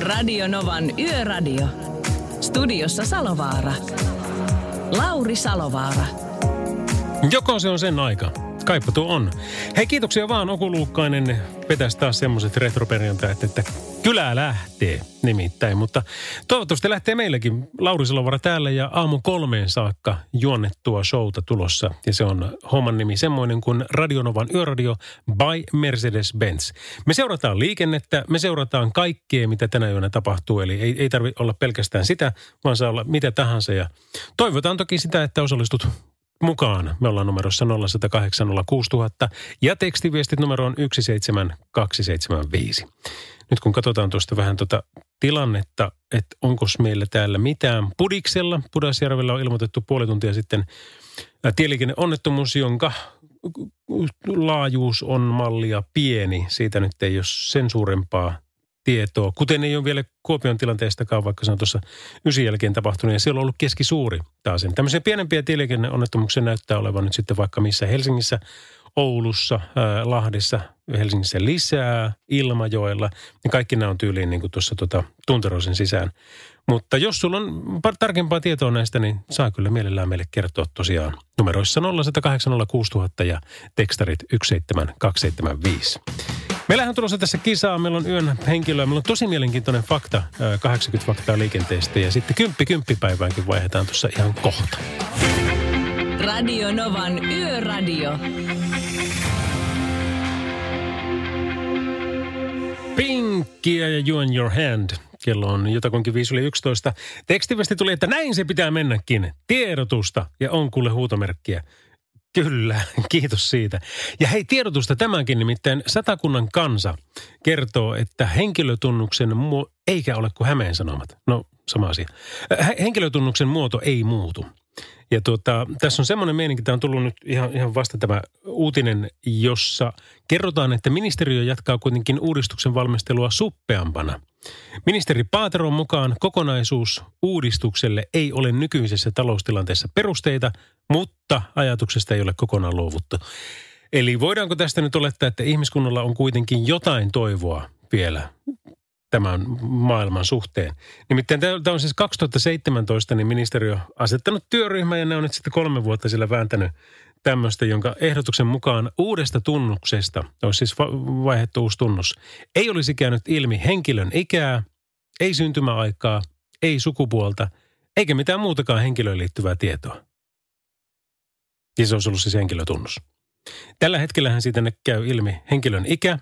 Radio Novan Yöradio. Studiossa Salovaara. Lauri Salovaara. Joko se on sen aika? Kaipa tuo on. Hei kiitoksia vaan Okuluukkainen. Vetäisi taas semmoiset retroperjantajat, että kylää lähtee nimittäin. Mutta toivottavasti lähtee meillekin. Lauri Salovara täällä ja aamu kolmeen saakka juonnettua showta tulossa. Ja se on homman nimi semmoinen kuin Radionovan Yöradio by Mercedes-Benz. Me seurataan liikennettä, me seurataan kaikkea, mitä tänä yönä tapahtuu. Eli ei, ei tarvitse olla pelkästään sitä, vaan saa olla mitä tahansa. Ja toivotaan toki sitä, että osallistut mukaan. Me ollaan numerossa 0806000 ja tekstiviestit numero on 17275. Nyt kun katsotaan tuosta vähän tuota tilannetta, että onko meillä täällä mitään Pudiksella. Pudasjärvellä on ilmoitettu puoli tuntia sitten tieliikenneonnettomuus, jonka laajuus on mallia pieni. Siitä nyt ei ole sen suurempaa tietoa, kuten ei ole vielä Kuopion tilanteestakaan, vaikka se on tuossa ysin jälkeen tapahtunut, ja siellä on ollut keskisuuri taas. Tämmöisiä pienempiä tieliikenneonnettomuuksia näyttää olevan nyt sitten vaikka missä Helsingissä, Oulussa, ää, Lahdessa, Helsingissä lisää, Ilmajoella, niin kaikki nämä on tyyliin niin kuin tuossa tuota, tunteroisen sisään. Mutta jos sulla on tarkempaa tietoa näistä, niin saa kyllä mielellään meille kertoa tosiaan numeroissa 0806000 ja tekstarit 17275. Meillähän on tulossa tässä kisaa. Meillä on yön henkilöä. Meillä on tosi mielenkiintoinen fakta, 80 faktaa liikenteestä. Ja sitten kymppi kymppipäiväänkin vaihdetaan tuossa ihan kohta. Radio Novan Yöradio. Pinkkiä ja You and Your Hand. Kello on jotakuinkin 5 yli 11. Tekstivesti tuli, että näin se pitää mennäkin. Tiedotusta ja on kuule huutomerkkiä. Kyllä, kiitos siitä. Ja hei, tiedotusta tämänkin nimittäin Satakunnan kansa kertoo, että henkilötunnuksen mu- eikä ole kuin Hämeen Sanomat. No, sama asia. Äh, henkilötunnuksen muoto ei muutu. Ja tuota, tässä on semmoinen meininki, tämä on tullut nyt ihan, ihan vasta tämä uutinen, jossa kerrotaan, että ministeriö jatkaa kuitenkin uudistuksen valmistelua suppeampana. Ministeri Paateron mukaan kokonaisuus uudistukselle ei ole nykyisessä taloustilanteessa perusteita, mutta ajatuksesta ei ole kokonaan luovuttu. Eli voidaanko tästä nyt olettaa, että ihmiskunnalla on kuitenkin jotain toivoa vielä tämän maailman suhteen. Nimittäin tämä on siis 2017, niin ministeriö asettanut työryhmän ja ne on nyt sitten kolme vuotta sillä vääntänyt tämmöistä, jonka ehdotuksen mukaan uudesta tunnuksesta, olisi siis vaihdettu uusi tunnus, ei olisi käynyt ilmi henkilön ikää, ei syntymäaikaa, ei sukupuolta, eikä mitään muutakaan henkilöön liittyvää tietoa. Ja se olisi ollut siis henkilötunnus. Tällä hetkellähän siitä käy ilmi henkilön ikä,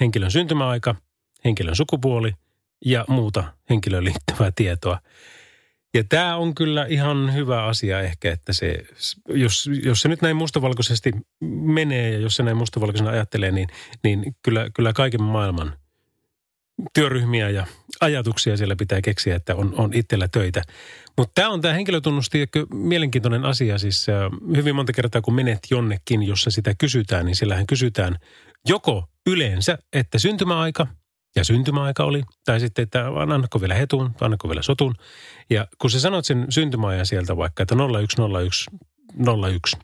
henkilön syntymäaika – henkilön sukupuoli ja muuta henkilöön liittyvää tietoa. Ja tämä on kyllä ihan hyvä asia ehkä, että se, jos, jos se nyt näin mustavalkoisesti menee ja jos se näin mustavalkoisena ajattelee, niin, niin kyllä, kyllä kaiken maailman työryhmiä ja ajatuksia siellä pitää keksiä, että on, on itsellä töitä. Mutta tämä on tämä henkilötunnusti mielenkiintoinen asia. Siis hyvin monta kertaa kun menet jonnekin, jossa sitä kysytään, niin sillähän kysytään joko yleensä, että syntymäaika – ja syntymäaika oli, tai sitten, että annako vielä hetun, annako vielä sotun. Ja kun sä sanot sen syntymäajan sieltä vaikka, että 0101 01,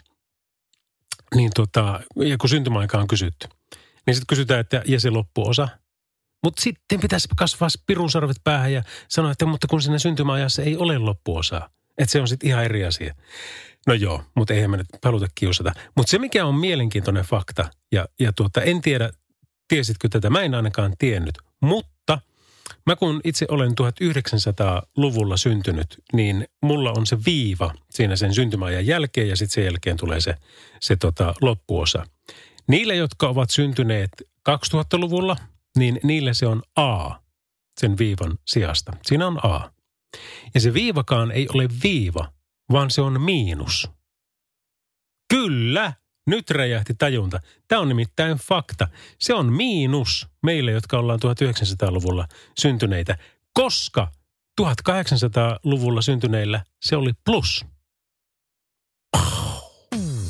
niin tota, ja kun syntymäaika on kysytty, niin sitten kysytään, että ja se loppuosa. Mutta sitten pitäisi kasvaa pirunsarvet päähän ja sanoa, että mutta kun siinä syntymäajassa ei ole loppuosaa. Että se on sitten ihan eri asia. No joo, mutta eihän me nyt haluta kiusata. Mutta se, mikä on mielenkiintoinen fakta, ja, ja tuota, en tiedä, Tiesitkö tätä? Mä en ainakaan tiennyt. Mutta mä kun itse olen 1900-luvulla syntynyt, niin mulla on se viiva siinä sen syntymäajan jälkeen ja sitten sen jälkeen tulee se, se tota loppuosa. Niille, jotka ovat syntyneet 2000-luvulla, niin niille se on A sen viivan sijasta. Siinä on A. Ja se viivakaan ei ole viiva, vaan se on miinus. Kyllä, nyt räjähti tajunta. Tämä on nimittäin fakta. Se on miinus meille, jotka ollaan 1900-luvulla syntyneitä, koska 1800-luvulla syntyneillä se oli plus.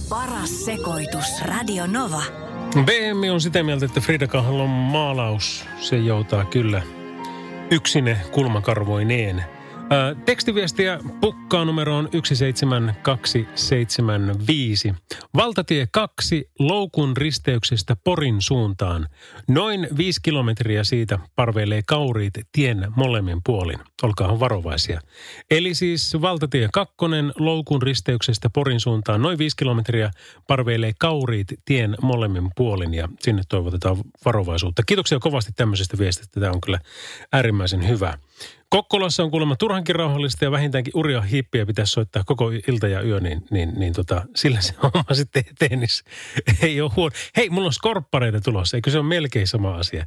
Paras sekoitus. Radio Nova. BM on sitä mieltä, että Frida Kahlon maalaus, se joutaa kyllä yksine kulmakarvoineen – tekstiviestiä pukkaa numeroon 17275. Valtatie 2 Loukun risteyksestä Porin suuntaan. Noin 5 kilometriä siitä parveilee kauriit tien molemmin puolin. Olkaa varovaisia. Eli siis valtatie 2 Loukun risteyksestä Porin suuntaan noin 5 kilometriä parveilee kauriit tien molemmin puolin ja sinne toivotetaan varovaisuutta. Kiitoksia kovasti tämmöisestä viestistä. Tämä on kyllä äärimmäisen hyvä. Kokkolassa on kuulemma turhankin rauhallista ja vähintäänkin uria hippiä pitäisi soittaa koko ilta ja yö, niin, niin, niin tota, sillä se homma sitten tennis ei ole huono. Hei, mulla on skorppareita tulossa, eikö se ole melkein sama asia?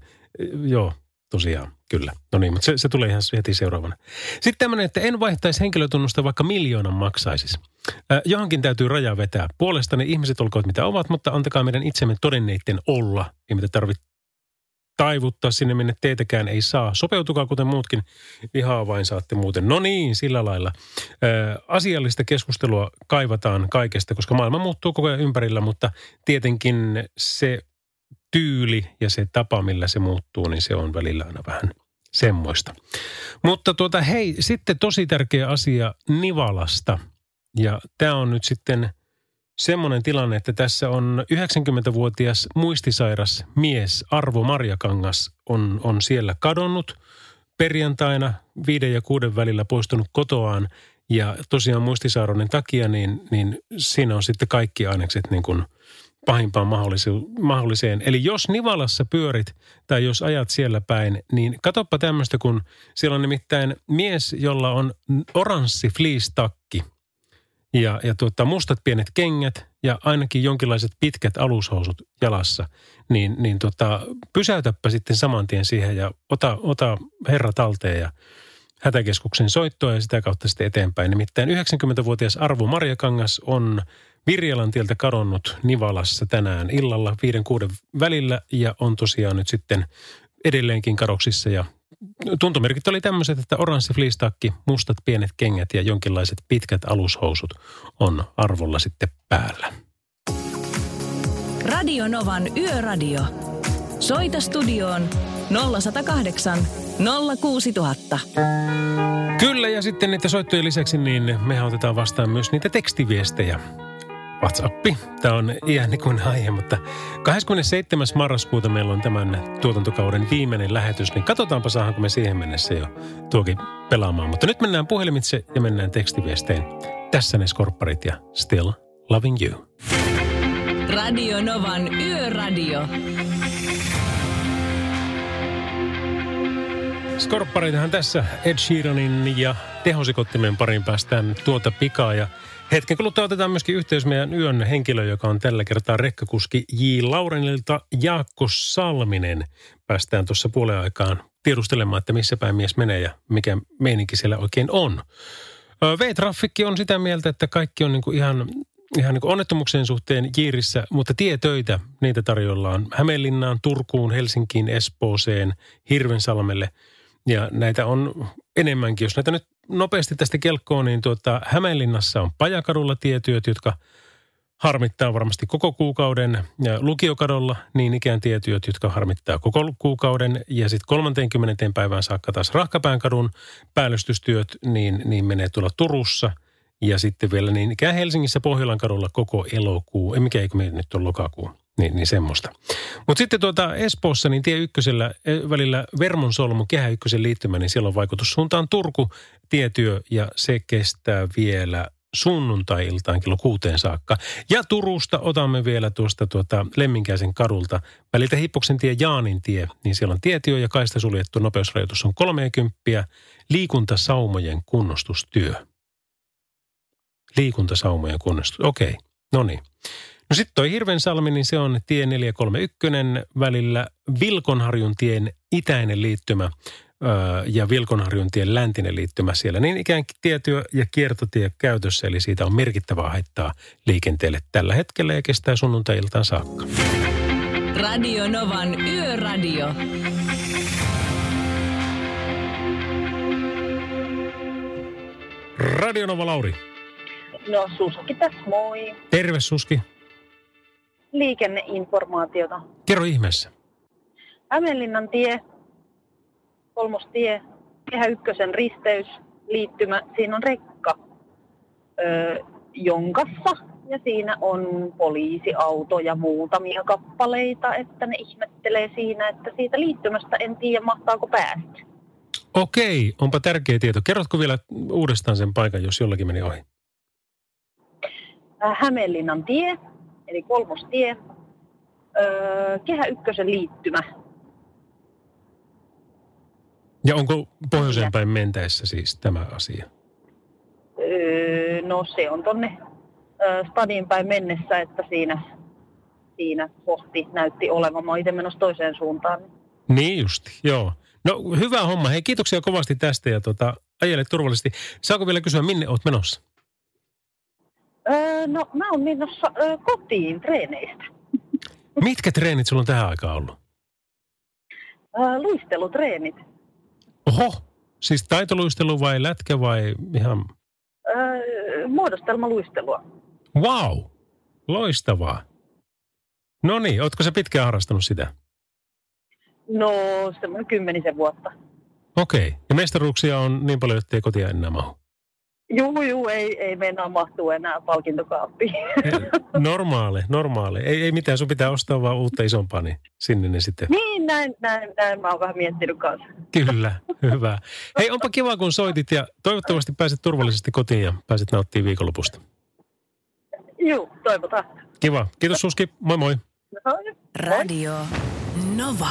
Joo, tosiaan, kyllä. No niin, mutta se, se tulee ihan heti seuraavana. Sitten tämmöinen, että en vaihtaisi henkilötunnusta, vaikka miljoonan maksaisis. Johonkin täytyy raja vetää. Puolestani ihmiset olkoot mitä ovat, mutta antakaa meidän itsemme todenneitten olla. Ei mitä tarvitse taivuttaa sinne, minne teitäkään ei saa. Sopeutukaa kuten muutkin, vihaa vain saatte muuten. No niin, sillä lailla. Ö, asiallista keskustelua kaivataan kaikesta, koska maailma muuttuu koko ajan ympärillä, mutta tietenkin se tyyli ja se tapa, millä se muuttuu, niin se on välillä aina vähän semmoista. Mutta tuota, hei, sitten tosi tärkeä asia Nivalasta. Ja tämä on nyt sitten – semmoinen tilanne, että tässä on 90-vuotias muistisairas mies Arvo Marjakangas on, on siellä kadonnut perjantaina viiden ja kuuden välillä poistunut kotoaan ja tosiaan muistisairoinen takia, niin, niin siinä on sitten kaikki ainekset niin kuin pahimpaan mahdolliseen. Eli jos Nivalassa pyörit tai jos ajat siellä päin, niin katoppa tämmöistä, kun siellä on nimittäin mies, jolla on oranssi fleece-takki – ja, ja tuota, mustat pienet kengät ja ainakin jonkinlaiset pitkät alushousut jalassa, niin, niin tota, pysäytäpä sitten saman tien siihen ja ota, ota herra talteen ja hätäkeskuksen soittoa ja sitä kautta sitten eteenpäin. Nimittäin 90-vuotias Arvo Marjakangas on Virjalan tieltä kadonnut Nivalassa tänään illalla viiden kuuden välillä ja on tosiaan nyt sitten edelleenkin kadoksissa ja tuntomerkit oli tämmöiset, että oranssi fleecetakki, mustat pienet kengät ja jonkinlaiset pitkät alushousut on arvolla sitten päällä. Radio Novan Yöradio. Soita studioon 0108 06000. Kyllä ja sitten niitä soittojen lisäksi niin me otetaan vastaan myös niitä tekstiviestejä. WhatsAppi. Tämä on ihan niin kuin aihe, mutta 27. marraskuuta meillä on tämän tuotantokauden viimeinen lähetys, niin katsotaanpa saadaanko me siihen mennessä jo tuokin pelaamaan. Mutta nyt mennään puhelimitse ja mennään tekstiviesteen. Tässä ne skorpparit ja Still Loving You. Radio Novan Yöradio. Skorppareitahan tässä Ed Sheeranin ja tehosikottimen parin päästään tuota pikaa ja Hetken kuluttua otetaan myöskin yhteys meidän yön henkilö, joka on tällä kertaa rekkakuski J. Laurenilta Jaakko Salminen. Päästään tuossa puolen aikaan tiedustelemaan, että missä päin mies menee ja mikä meininki siellä oikein on. V-traffikki on sitä mieltä, että kaikki on niin kuin ihan, ihan niin kuin onnettomuuksien suhteen jiirissä, mutta tietöitä, niitä tarjollaan Hämeenlinnaan, Turkuun, Helsinkiin, Espooseen, Hirvensalmelle. Ja näitä on enemmänkin. Jos näitä nyt nopeasti tästä kelkkoon, niin tuota, Hämeenlinnassa on Pajakadulla tietyöt, jotka harmittaa varmasti koko kuukauden. Ja lukiokadolla niin ikään tietyöt, jotka harmittaa koko kuukauden. Ja sitten 30. päivään saakka taas Rahkapäänkadun päällystystyöt, niin, niin menee tuolla Turussa. Ja sitten vielä niin ikään Helsingissä Pohjolan kadulla koko elokuu, ei mikä eikö me nyt ole lokakuu. Niin, niin semmoista. Mutta sitten tuota Espoossa, niin tie ykkösellä eh, välillä Vermonsolmu, kehä ykkösen liittymä, niin siellä on vaikutus suuntaan Turku tietyö ja se kestää vielä sunnuntai-iltaan kello kuuteen saakka. Ja Turusta otamme vielä tuosta tuota Lemminkäisen kadulta väliltä Hippoksen tie Jaanin tie, niin siellä on tietio ja kaista suljettu nopeusrajoitus on 30 liikuntasaumojen kunnostustyö. Liikuntasaumojen kunnostus, okei, okay. no niin. No sitten toi Hirvensalmi, niin se on tie 431 välillä Vilkonharjun tien itäinen liittymä ja Vilkonharjun tien läntinen liittymä siellä. Niin ikään tietyö ja kiertotie käytössä, eli siitä on merkittävää haittaa liikenteelle tällä hetkellä ja kestää sunnuntai-iltaan saakka. Radio Novan Yöradio. Radionova Lauri. No Susakin tässä, moi. Terve Suski. Liikenneinformaatiota. Kerro ihmeessä. Hämeenlinnan tie, kolmostie, Kehä Ykkösen risteys, liittymä. Siinä on rekka öö, jonkassa ja siinä on poliisiauto ja muutamia kappaleita, että ne ihmettelee siinä, että siitä liittymästä en tiedä mahtaako päästä. Okei, onpa tärkeä tieto. Kerrotko vielä uudestaan sen paikan, jos jollakin meni ohi? Äh, Hämeenlinnan tie, eli kolmostie, öö, Kehä Ykkösen liittymä. Ja onko pohjoiseen päin mentäessä siis tämä asia? Öö, no se on tonne öö, stadin päin mennessä, että siinä, siinä kohti näytti olevan. Mä itse menossa toiseen suuntaan. Niin justi, joo. No hyvä homma. Hei, kiitoksia kovasti tästä ja tota, ajele turvallisesti. Saako vielä kysyä, minne oot menossa? Öö, no mä oon menossa öö, kotiin treeneistä. Mitkä treenit sulla on tähän aikaan ollut? Öö, luistelutreenit. Oho, siis taitoluistelu vai lätkä vai ihan... Öö, muodostelmaluistelua. Wow, loistavaa. No niin, ootko sä pitkään harrastanut sitä? No semmoinen kymmenisen vuotta. Okei, ja mestaruuksia on niin paljon, ettei kotia enää mahu. Juu, juu, ei, ei meinaa mahtua enää palkintokaappiin. Normaali, normaali. Ei, ei mitään, sun pitää ostaa vaan uutta isompaa, niin sinne ne sitten. niin, näin, näin, näin mä oon vähän miettinyt kanssa. Kyllä, hyvä. Hei, onpa kiva, kun soitit ja toivottavasti pääset turvallisesti kotiin ja pääset nauttimaan viikonlopusta. Juu, toivotaan. Kiva. Kiitos Suski. Moi moi. Radio Nova.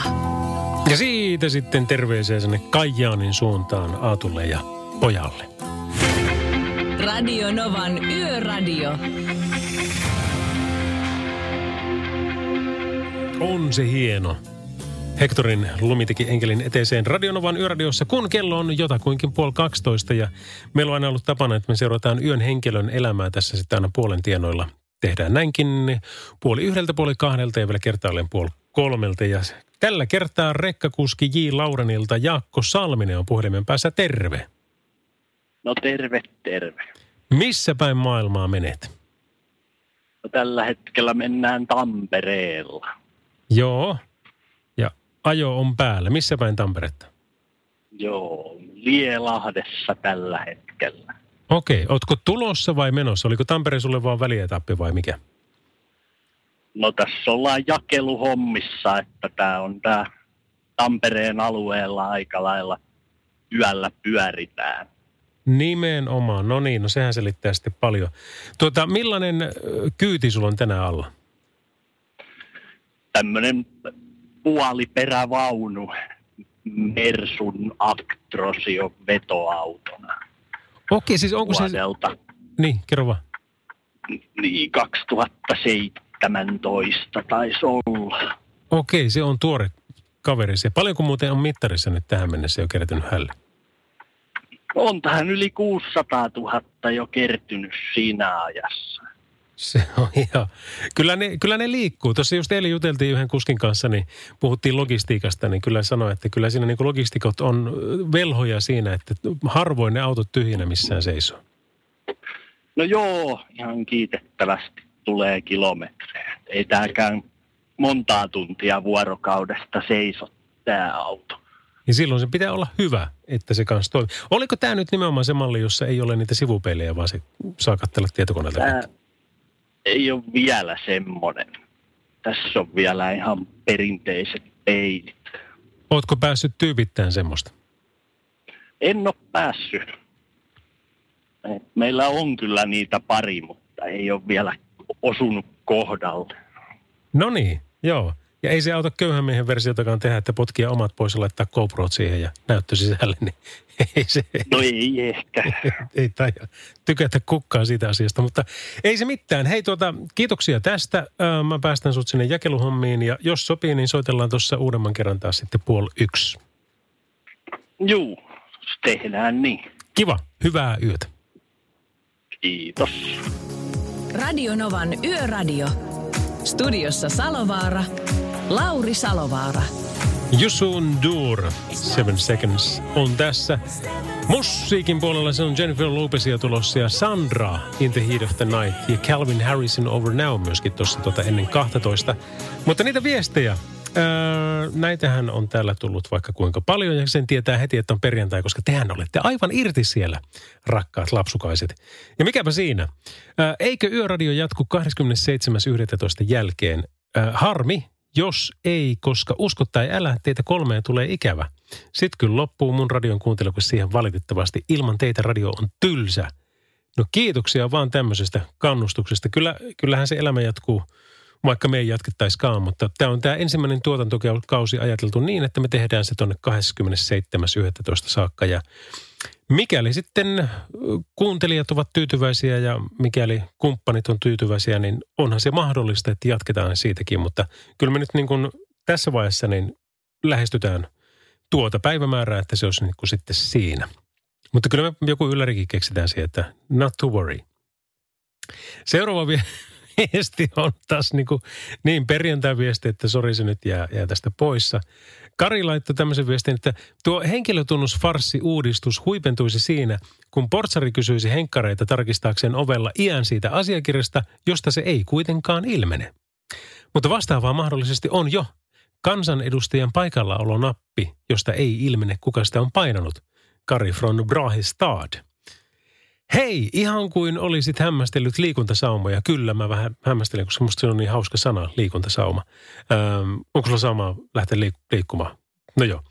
Ja siitä sitten terveisiä sinne Kajaanin suuntaan Aatulle ja pojalle. Radio Novan Yöradio. On se hieno. Hektorin lumi teki enkelin eteeseen Radionovan yöradiossa, kun kello on jotakuinkin puoli 12 ja meillä on aina ollut tapana, että me seurataan yön henkilön elämää tässä sitten aina puolen tienoilla. Tehdään näinkin puoli yhdeltä, puoli kahdelta ja vielä kertaalleen puoli kolmelta. Ja tällä kertaa rekkakuski J. Laurenilta Jaakko Salminen on puhelimen päässä. Terve. No terve, terve. Missä päin maailmaa menet? No, tällä hetkellä mennään Tampereella. Joo. Ja ajo on päällä. Missä päin Tamperetta? Joo, Lielahdessa tällä hetkellä. Okei, ootko tulossa vai menossa? Oliko Tampere sulle vaan välietappi vai mikä? No tässä ollaan jakeluhommissa, että tämä on tämä Tampereen alueella aika lailla yöllä pyöritään. Nimenomaan. No niin, no sehän selittää sitten paljon. Tuota, millainen kyyti sulla on tänään alla? Tämmöinen puoliperävaunu Mersun Actrosio vetoautona Okei, siis onko se... vuodelta Niin, kerro vaan. niin 2017 taisi olla. Okei, se on tuore kaveri. Se paljonko muuten on mittarissa nyt tähän mennessä jo kertynyt hälle? On tähän yli 600 000 jo kertynyt siinä ajassa. Se on ihan... Kyllä ne, kyllä ne liikkuu. Tuossa just eilen juteltiin yhden kuskin kanssa, niin puhuttiin logistiikasta, niin kyllä sanoi, että kyllä siinä niin logistikot on velhoja siinä, että harvoin ne autot tyhjinä missään seisoo. No joo, ihan kiitettävästi tulee kilometrejä. Ei tämäkään montaa tuntia vuorokaudesta seiso tämä auto. Niin silloin se pitää olla hyvä, että se kanssa toimii. Oliko tämä nyt nimenomaan se malli, jossa ei ole niitä sivupelejä, vaan se saa katsella tietokoneelta? Tämä ei ole vielä semmoinen. Tässä on vielä ihan perinteiset peilit. Ootko päässyt tyypittämään semmoista? En ole päässyt. Meillä on kyllä niitä pari, mutta ei ole vielä osunut kohdalle. No niin, joo. Ja ei se auta köyhän miehen versiotakaan tehdä, että potkia omat pois ja laittaa GoProt siihen ja näyttö sisälle, niin ei se, No ei ehkä. ei taida tykätä kukkaa siitä asiasta, mutta ei se mitään. Hei tuota, kiitoksia tästä. Mä päästän sut sinne jakeluhommiin ja jos sopii, niin soitellaan tuossa uudemman kerran taas sitten puoli yksi. Juu, tehdään niin. Kiva, hyvää yötä. Kiitos. Radio Novan Yöradio. Studiossa Salovaara. Lauri Salovaara. Yusun Dur, Seven Seconds, on tässä. Musiikin puolella se on Jennifer Lopezia tulossa ja Sandra in the Heat of the Night ja Calvin Harrison Over Now myöskin tuossa tuota ennen 12. Mutta niitä viestejä, Öö, näitähän on täällä tullut vaikka kuinka paljon ja sen tietää heti, että on perjantai, koska tehän olette aivan irti siellä, rakkaat lapsukaiset. Ja mikäpä siinä? Öö, eikö Yöradio jatku 27.11. jälkeen? Öö, harmi, jos ei, koska usko tai älä, teitä kolmeen tulee ikävä. Sitten kyllä loppuu mun radion kuuntelu, kun siihen valitettavasti ilman teitä radio on tylsä. No kiitoksia vaan tämmöisestä kannustuksesta. Kyllä, kyllähän se elämä jatkuu vaikka me ei jatkettaisikaan, mutta tämä on tämä ensimmäinen tuotantokausi ajateltu niin, että me tehdään se tuonne 27.11. saakka ja mikäli sitten kuuntelijat ovat tyytyväisiä ja mikäli kumppanit on tyytyväisiä, niin onhan se mahdollista, että jatketaan siitäkin, mutta kyllä me nyt niin kuin tässä vaiheessa niin lähestytään tuota päivämäärää, että se olisi niin kuin sitten siinä. Mutta kyllä me joku yllärikin keksitään siihen, että not to worry. Seuraava vie viesti on taas niin, kuin, niin perjantai-viesti, että sori se nyt jää, jää tästä poissa. Kari laittoi tämmöisen viestin, että tuo henkilötunnusfarssi-uudistus huipentuisi siinä, kun portsari kysyisi henkkareita tarkistaakseen ovella iän siitä asiakirjasta, josta se ei kuitenkaan ilmene. Mutta vastaavaa mahdollisesti on jo kansanedustajan paikallaolonappi, josta ei ilmene, kuka sitä on painanut. Kari from Brahistad. Hei, ihan kuin olisit hämmästellyt liikuntasaumoja. Kyllä, mä vähän hämmästelen, koska musta se on niin hauska sana, liikuntasauma. Öm, onko sulla sama lähteä liik- liikkumaan? No joo.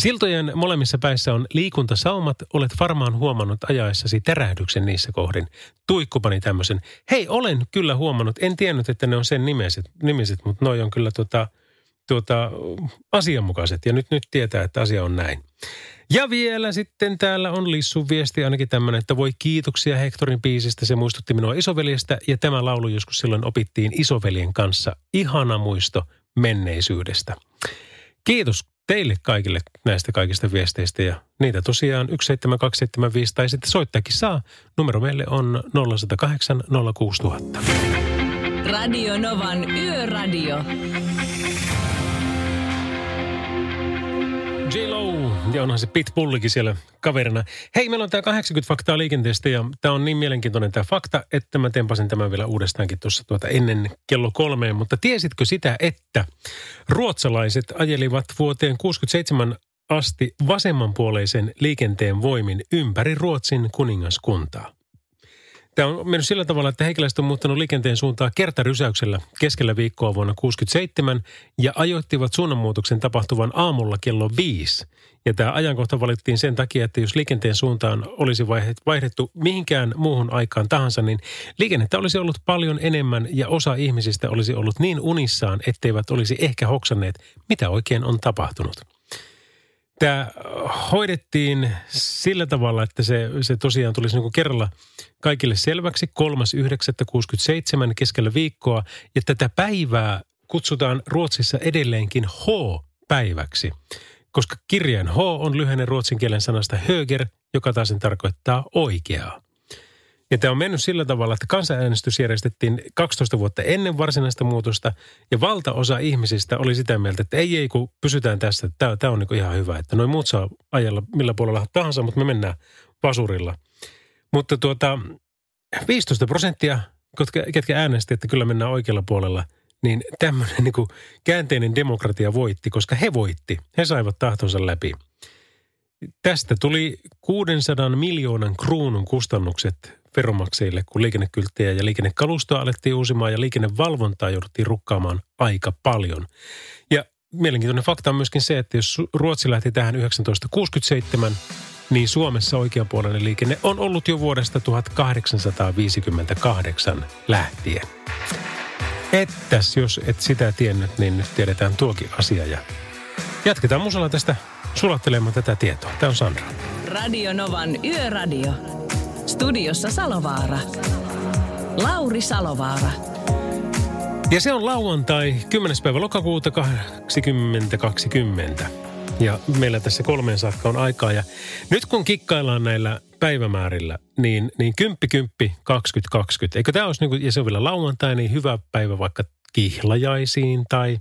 Siltojen molemmissa päissä on liikuntasaumat. Olet varmaan huomannut ajaessasi terähdyksen niissä kohdin. Tuikkupani tämmöisen. Hei, olen kyllä huomannut. En tiennyt, että ne on sen nimiset, nimiset mutta noi on kyllä tota, tuota, asianmukaiset. Ja nyt, nyt tietää, että asia on näin. Ja vielä sitten täällä on Lissun viesti ainakin tämmöinen, että voi kiitoksia Hektorin biisistä. Se muistutti minua isoveljestä ja tämä laulu joskus silloin opittiin isoveljen kanssa. Ihana muisto menneisyydestä. Kiitos teille kaikille näistä kaikista viesteistä ja niitä tosiaan 17275 tai sitten soittakin saa. Numero meille on 0108 06000. Radio Novan Yöradio. J-Lo, ja onhan se Pitbullikin siellä kaverina. Hei, meillä on tämä 80 faktaa liikenteestä ja tämä on niin mielenkiintoinen tämä fakta, että mä tempasin tämän vielä uudestaankin tuossa tuota ennen kello kolmeen. Mutta tiesitkö sitä, että ruotsalaiset ajelivat vuoteen 67 asti vasemmanpuoleisen liikenteen voimin ympäri Ruotsin kuningaskuntaa? Tämä on mennyt sillä tavalla, että heikäläiset on muuttanut liikenteen suuntaa kertarysäyksellä keskellä viikkoa vuonna 67 ja ajoittivat suunnanmuutoksen tapahtuvan aamulla kello 5. Ja tämä ajankohta valittiin sen takia, että jos liikenteen suuntaan olisi vaihdettu mihinkään muuhun aikaan tahansa, niin liikennettä olisi ollut paljon enemmän ja osa ihmisistä olisi ollut niin unissaan, etteivät olisi ehkä hoksanneet, mitä oikein on tapahtunut. Tämä hoidettiin sillä tavalla, että se, se tosiaan tulisi niin kerralla kaikille selväksi 3.9.67 keskellä viikkoa. Ja tätä päivää kutsutaan Ruotsissa edelleenkin H-päiväksi, koska kirjain H on lyhenne ruotsin kielen sanasta höger, joka taas tarkoittaa oikeaa. Ja tämä on mennyt sillä tavalla, että kansanäänestys järjestettiin 12 vuotta ennen varsinaista muutosta ja valtaosa ihmisistä oli sitä mieltä, että ei, ei, kun pysytään tässä, tämä, tämä on niin ihan hyvä, että noin muut saa ajella millä puolella tahansa, mutta me mennään vasurilla. Mutta tuota, 15 prosenttia, ketkä, ketkä äänesti, että kyllä mennään oikealla puolella, niin tämmöinen niin käänteinen demokratia voitti, koska he voitti. He saivat tahtonsa läpi. Tästä tuli 600 miljoonan kruunun kustannukset veronmaksajille, kun liikennekylttejä ja liikennekalustoa alettiin uusimaan ja liikennevalvontaa jouduttiin rukkaamaan aika paljon. Ja mielenkiintoinen fakta on myöskin se, että jos Ruotsi lähti tähän 1967, niin Suomessa oikeapuolinen liikenne on ollut jo vuodesta 1858 lähtien. Ettäs, jos et sitä tiennyt, niin nyt tiedetään tuokin asia. Ja jatketaan musalla tästä sulattelemaan tätä tietoa. Tämä on Sandra. Radio Novan Yöradio. Studiossa Salovaara. Lauri Salovaara. Ja se on lauantai 10. päivä lokakuuta 2020. Ja meillä tässä kolmeen saakka on aikaa. Ja nyt kun kikkaillaan näillä päivämäärillä, niin, niin 10, 10, 20, 20. Eikö tämä olisi, niin kuin, ja se on vielä lauantai, niin hyvä päivä vaikka kihlajaisiin tai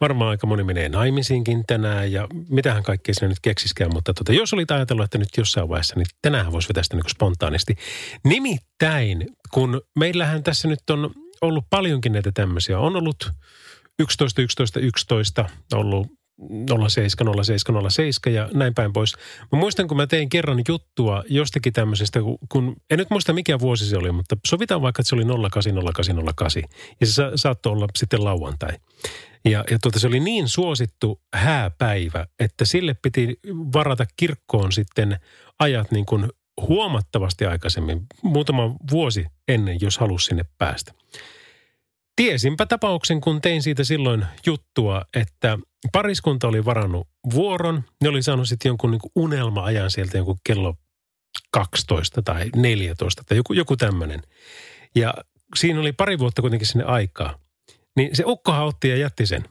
varmaan aika moni menee naimisiinkin tänään ja mitähän kaikkea sinä nyt keksiskään. Mutta tota, jos olit ajatellut, että nyt jossain vaiheessa, niin tänään voisi vetää sitä niin spontaanisti. Nimittäin, kun meillähän tässä nyt on ollut paljonkin näitä tämmöisiä. On ollut 11, 11, 11, ollut 07, 07, 07 ja näin päin pois. Mä muistan, kun mä tein kerran juttua jostakin tämmöisestä, kun en nyt muista mikä vuosi se oli, mutta sovitaan vaikka, että se oli 080808 ja se sa- saattoi olla sitten lauantai. Ja, ja tuota, se oli niin suosittu hääpäivä, että sille piti varata kirkkoon sitten ajat niin kuin huomattavasti aikaisemmin, muutama vuosi ennen, jos halusi sinne päästä. Tiesinpä tapauksen, kun tein siitä silloin juttua, että pariskunta oli varannut vuoron. Ne oli saanut sitten jonkun niin unelma-ajan sieltä jonkun kello 12 tai 14 tai joku, joku tämmöinen. Ja siinä oli pari vuotta kuitenkin sinne aikaa. Niin se ukkohan otti ja jätti sen.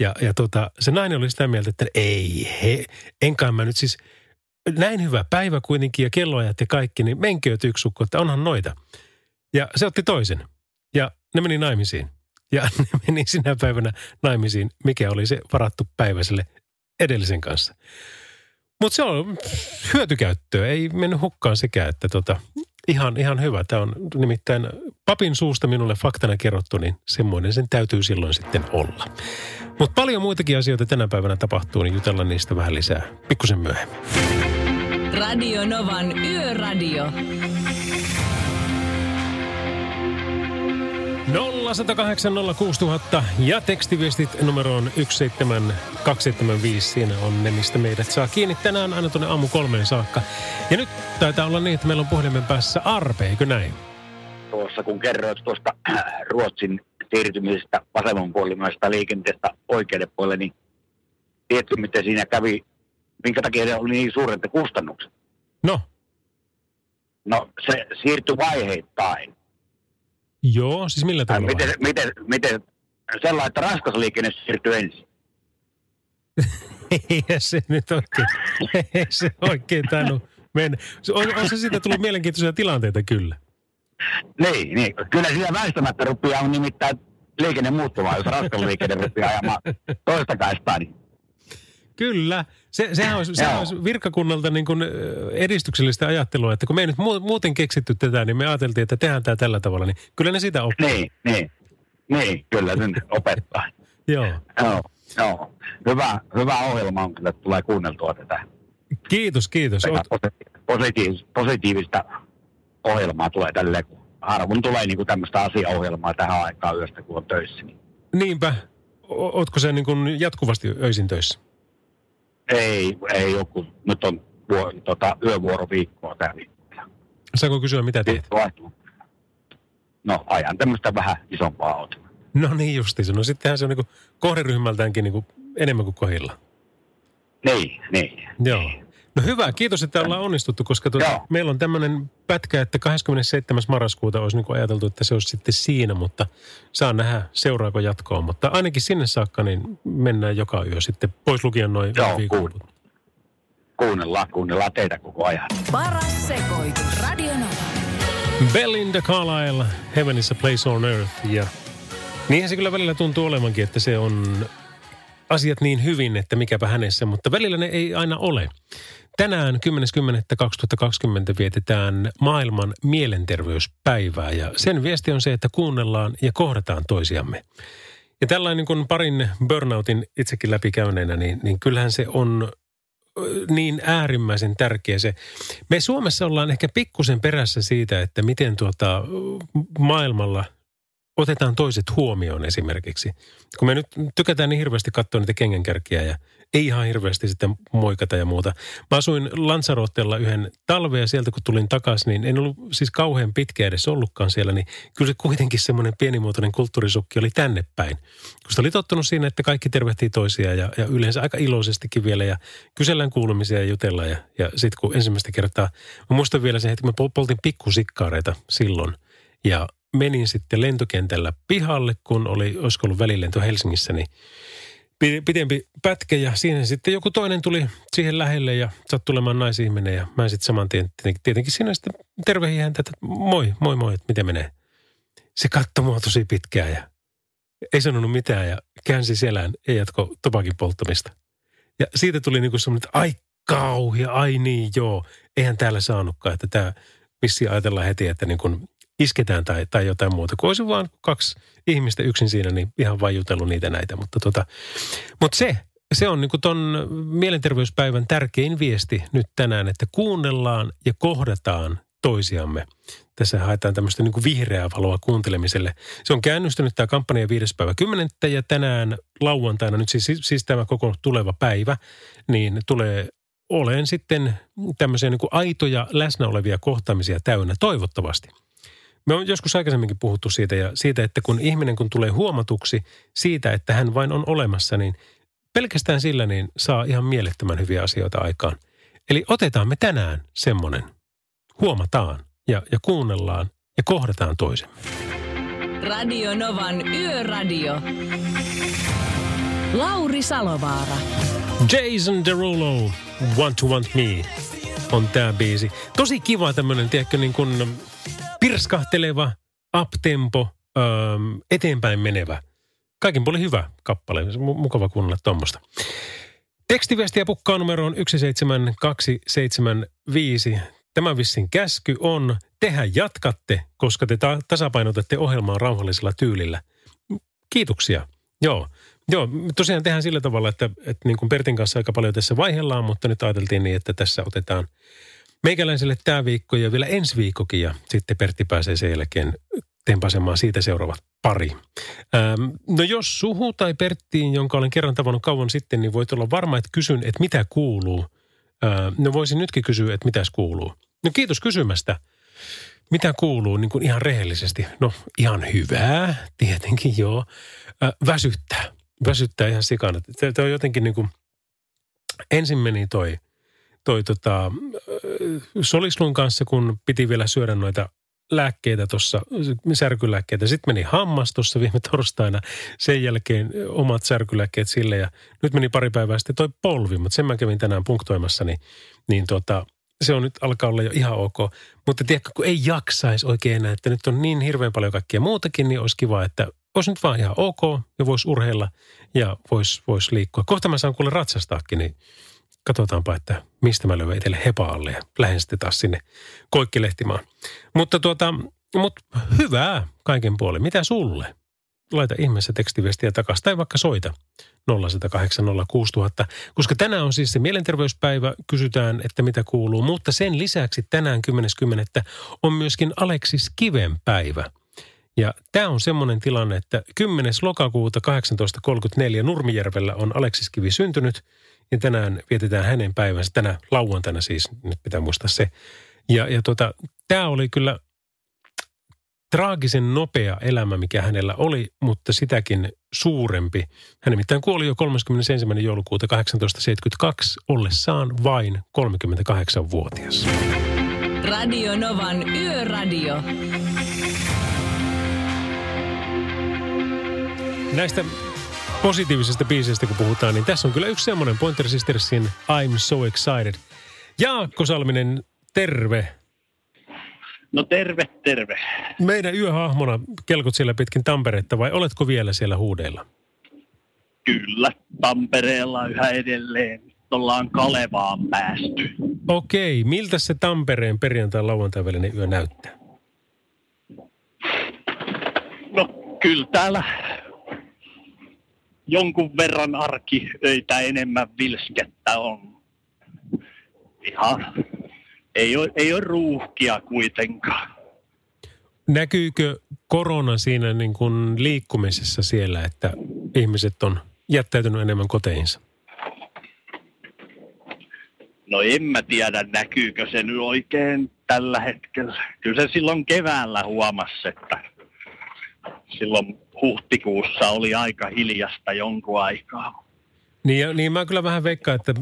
Ja, ja tota, se nainen oli sitä mieltä, että ei he, enkä mä nyt siis, näin hyvä päivä kuitenkin ja kelloajat ja kaikki, niin menkööt yksi ukko, että onhan noita. Ja se otti toisen. Ja ne meni naimisiin. Ja ne meni sinä päivänä naimisiin, mikä oli se varattu päivä sille edellisen kanssa. Mutta se on hyötykäyttöä, ei mennyt hukkaan sekään, että tota, ihan, ihan hyvä. Tämä on nimittäin papin suusta minulle faktana kerrottu, niin semmoinen sen täytyy silloin sitten olla. Mutta paljon muitakin asioita tänä päivänä tapahtuu, niin jutellaan niistä vähän lisää pikkusen myöhemmin. Radio Novan Yöradio. 0108 06000 ja tekstiviestit numeroon 17275. Siinä on ne, mistä meidät saa kiinni tänään aina tuonne aamu kolmeen saakka. Ja nyt taitaa olla niin, että meillä on puhelimen päässä Arpe, eikö näin? tuossa, kun kerroit tuosta Ruotsin siirtymisestä vasemmanpuolimaisesta liikenteestä oikealle puolelle, niin tiedätkö, miten siinä kävi, minkä takia ne oli niin suuret kustannukset? No, No se siirtyi vaiheittain. Joo, siis millä tavalla? miten, miten, miten sellainen, että raskas liikenne siirtyi ensin. Ei se nyt oikein, ei se oikein tainnut mennä. On, on se siitä tullut mielenkiintoisia tilanteita kyllä. Niin, niin. Kyllä siinä väistämättä rupeaa on nimittäin liikenne muuttumaan, jos raskas liikenne rupeaa ajamaan toista kaistaa. Niin. Kyllä. Se, sehän, olisi, sehän olisi virkakunnalta niin kuin edistyksellistä ajattelua, että kun me ei nyt mu- muuten keksitty tätä, niin me ajateltiin, että tehdään tämä tällä tavalla, niin kyllä ne sitä oppii. Niin, niin. Niin, kyllä sen opettaa. Joo. Joo, joo. Hyvä, hyvä ohjelma on kyllä, että tulee kuunneltua tätä. Kiitos, kiitos. Sekä Oot, posi- positiivis, positiivista ohjelmaa tulee tälle, kun harvoin tulee niinku tämmöistä asiaohjelmaa tähän aikaan yöstä, kun on töissä. Niin niinpä. O- Ootko se niin kuin jatkuvasti öisin töissä? Ei, ei ole, kun nyt on vuo, tota, yövuoroviikkoa tämä viikko. Saanko kysyä, mitä teet? No, ajan tämmöistä vähän isompaa autoa. No niin justiinsa. No sittenhän se on niin kuin kohderyhmältäänkin niin kuin enemmän kuin kohilla. Niin, niin. Joo. No hyvä, kiitos, että ollaan onnistuttu, koska tuota, Joo. meillä on tämmöinen pätkä, että 27. marraskuuta olisi niin ajateltu, että se olisi sitten siinä, mutta saa nähdä seuraako jatkoa. Mutta ainakin sinne saakka niin mennään joka yö sitten, pois lukien noin Joo, viikonloput. Kuunnellaan, kuunnellaan teitä koko ajan. Paras sekoitus. Radio Nova. Belinda Carlisle, Heaven is a place on earth. Ja niinhän se kyllä välillä tuntuu olevankin, että se on asiat niin hyvin, että mikäpä hänessä, mutta välillä ne ei aina ole. Tänään 10.10.2020 vietetään maailman mielenterveyspäivää ja sen viesti on se, että kuunnellaan ja kohdataan toisiamme. Ja tällainen niin kuin parin burnoutin itsekin läpikäyneenä, niin, niin kyllähän se on niin äärimmäisen tärkeä se. Me Suomessa ollaan ehkä pikkusen perässä siitä, että miten tuota maailmalla otetaan toiset huomioon esimerkiksi. Kun me nyt tykätään niin hirveästi katsoa niitä kengänkärkiä ja ei ihan hirveästi sitten moikata ja muuta. Mä asuin Lanzarotella yhden talven ja sieltä kun tulin takaisin, niin en ollut siis kauhean pitkä edes ollutkaan siellä, niin kyllä se kuitenkin semmoinen pienimuotoinen kulttuurisukki oli tänne päin. Kun oli tottunut siinä, että kaikki tervehtii toisiaan ja, ja yleensä aika iloisestikin vielä ja kysellään kuulumisia ja jutellaan. Ja, ja sitten kun ensimmäistä kertaa, mä muistan vielä sen, että mä pol- poltin pikkusikkaareita silloin ja menin sitten lentokentällä pihalle, kun oli, olisiko ollut välilento Helsingissä, niin pi- pitempi pätkä ja siinä sitten joku toinen tuli siihen lähelle ja sattui olemaan naisihminen ja mä sitten saman tien tietenkin, tietenkin siinä sitten tervehin häntä, että moi, moi, moi, että miten menee. Se katsoi mua tosi pitkään ja ei sanonut mitään ja käänsi selään ja jatko topakin polttamista. Ja siitä tuli niin semmoinen, että ai kauhia, ai niin joo, eihän täällä saanutkaan, että tämä vissiin ajatellaan heti, että niin kuin isketään tai, tai jotain muuta. Kun olisi vaan kaksi ihmistä yksin siinä, niin ihan vain jutellut niitä näitä. Mutta, tota, mutta se, se on niin ton mielenterveyspäivän tärkein viesti nyt tänään, että kuunnellaan ja kohdataan toisiamme. Tässä haetaan tämmöistä niin vihreää valoa kuuntelemiselle. Se on käynnistynyt tämä kampanja 5. päivä 10. ja tänään lauantaina, nyt siis, siis tämä koko tuleva päivä, niin tulee olen sitten tämmöisiä niin aitoja läsnä olevia kohtaamisia täynnä, toivottavasti. Me on joskus aikaisemminkin puhuttu siitä ja siitä, että kun ihminen kun tulee huomatuksi siitä, että hän vain on olemassa, niin pelkästään sillä niin saa ihan mielettömän hyviä asioita aikaan. Eli otetaan me tänään semmoinen, huomataan ja, ja kuunnellaan ja kohdataan toisemme. Radio Novan Yöradio. Lauri Salovaara. Jason Derulo, Want to Want Me on tämä biisi. Tosi kiva tämmöinen, tiedätkö, niin kuin pirskahteleva, uptempo, öö, eteenpäin menevä. Kaikin puolin hyvä kappale. Mukava kuunnella tuommoista. Tekstiviestiä pukkaa numeroon 17275. Tämä vissin käsky on, tehän jatkatte, koska te ta- tasapainotatte ohjelmaa rauhallisella tyylillä. Kiitoksia. Joo. Joo, tosiaan tehdään sillä tavalla, että, että niin kuin Pertin kanssa aika paljon tässä vaihellaan, mutta nyt ajateltiin niin, että tässä otetaan meikäläiselle tämä viikko ja vielä ensi viikkokin ja sitten Pertti pääsee sen jälkeen tempasemaan siitä seuraavat pari. Ähm, no jos suhu tai Perttiin, jonka olen kerran tavannut kauan sitten, niin voit olla varma, että kysyn, että mitä kuuluu. Ähm, no voisin nytkin kysyä, että mitäs kuuluu. No kiitos kysymästä. Mitä kuuluu niin kuin ihan rehellisesti? No ihan hyvää, tietenkin joo. Äh, väsyttää väsyttää ihan sikana. Tämä on jotenkin niin kuin, ensin meni toi, toi tota, solislun kanssa, kun piti vielä syödä noita lääkkeitä tuossa, särkylääkkeitä. Sitten meni hammas tuossa viime torstaina, sen jälkeen omat särkylääkkeet sille ja nyt meni pari päivää sitten toi polvi, mutta sen mä kävin tänään punktoimassa, niin, niin tota, se on nyt alkaa olla jo ihan ok. Mutta tiedätkö, kun ei jaksaisi oikein enää, että nyt on niin hirveän paljon kaikkia muutakin, niin olisi kiva, että olisi nyt vaan ihan ok ja voisi urheilla ja voisi vois liikkua. Kohta mä saan kuule ratsastaakin, niin katsotaanpa, että mistä mä löydän itselle hepaalle ja lähden sitten taas sinne koikkilehtimaan. Mutta tuota, mutta hyvää kaiken puolin. Mitä sulle? Laita ihmeessä tekstiviestiä takaisin tai vaikka soita 0806000. Koska tänään on siis se mielenterveyspäivä, kysytään, että mitä kuuluu. Mutta sen lisäksi tänään 10.10. on myöskin Aleksis Kiven päivä – ja tämä on semmoinen tilanne, että 10. lokakuuta 1834 Nurmijärvellä on Aleksis Kivi syntynyt ja tänään vietetään hänen päivänsä, tänä lauantaina siis, nyt pitää muistaa se. Ja, ja tota, tämä oli kyllä traagisen nopea elämä, mikä hänellä oli, mutta sitäkin suurempi. Hän nimittäin kuoli jo 31. joulukuuta 1872 ollessaan vain 38-vuotias. Radio Novan Yöradio. Näistä positiivisista biiseistä kun puhutaan, niin tässä on kyllä yksi semmoinen Pointer Sistersin I'm So Excited. Jaakko Salminen, terve. No terve, terve. Meidän yöhahmona kelkut siellä pitkin Tamperetta vai oletko vielä siellä huudeilla? Kyllä, Tampereella yhä edelleen. Ollaan Kalevaan päästy. Okei, miltä se Tampereen perjantai lauantai välinen yö näyttää? No kyllä täällä jonkun verran arkiöitä enemmän vilskettä on. Ihan, ei ole, ei ole ruuhkia kuitenkaan. Näkyykö korona siinä niin kuin liikkumisessa siellä, että ihmiset on jättäytynyt enemmän koteihinsa? No en mä tiedä, näkyykö se nyt oikein tällä hetkellä. Kyllä se silloin keväällä huomasi, että silloin huhtikuussa oli aika hiljasta jonkun aikaa. Niin, niin mä kyllä vähän veikkaan, että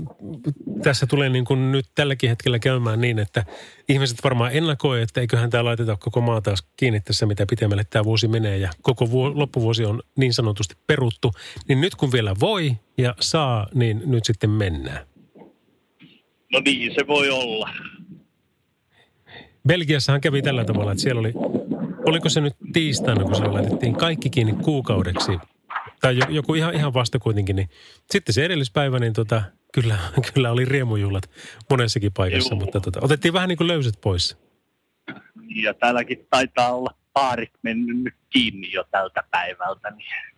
tässä tulee niin kuin nyt tälläkin hetkellä käymään niin, että ihmiset varmaan ennakoi, että eiköhän tämä laiteta koko maa taas kiinni tässä, mitä pitemmälle tämä vuosi menee ja koko vuo, loppuvuosi on niin sanotusti peruttu. Niin nyt kun vielä voi ja saa, niin nyt sitten mennään. No niin, se voi olla. Belgiassahan kävi tällä tavalla, että siellä oli oliko se nyt tiistaina, kun se laitettiin kaikki kiinni kuukaudeksi, tai joku ihan, ihan vasta kuitenkin, niin sitten se edellispäivä, niin tota, kyllä, kyllä oli riemujuhlat monessakin paikassa, Juu. mutta tota, otettiin vähän niin kuin löyset pois. Ja täälläkin taitaa olla paarit mennyt nyt kiinni jo tältä päivältä, niin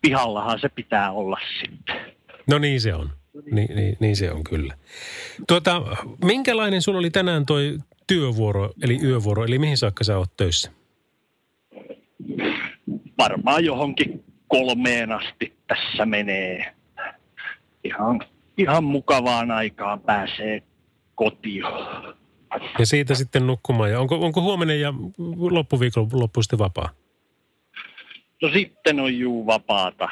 pihallahan se pitää olla sitten. No niin se on. Niin, niin, niin se on kyllä. Tuota, minkälainen sulla oli tänään toi työvuoro, eli yövuoro, eli mihin saakka sä oot töissä? Varmaan johonkin kolmeen asti tässä menee. Ihan, ihan mukavaan aikaan pääsee kotiin. Ja siitä sitten nukkumaan. Ja onko, onko huomenna ja loppuviikon loppu sitten vapaa? No sitten on juu vapaata.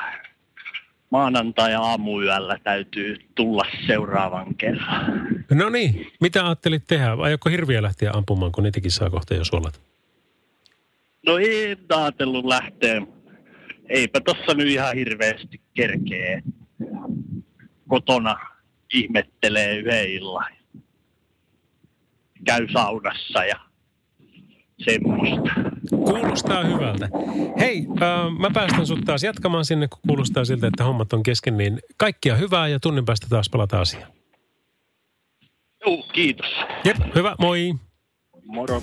Maanantai aamuyöllä täytyy tulla seuraavan kerran. No niin, mitä ajattelit tehdä? Aiotko hirviä lähteä ampumaan, kun niitäkin saa kohta jo suolat? No ei ajatellut lähteä. Eipä tossa nyt ihan hirveästi kerkee. Kotona ihmettelee yhden illan. Käy saunassa ja semmoista. Kuulostaa hyvältä. Hei, äh, mä päästän sut taas jatkamaan sinne, kun kuulostaa siltä, että hommat on kesken, niin kaikkia hyvää ja tunnin päästä taas palata asiaan. Joo, kiitos. Jep, hyvä, moi. Moro.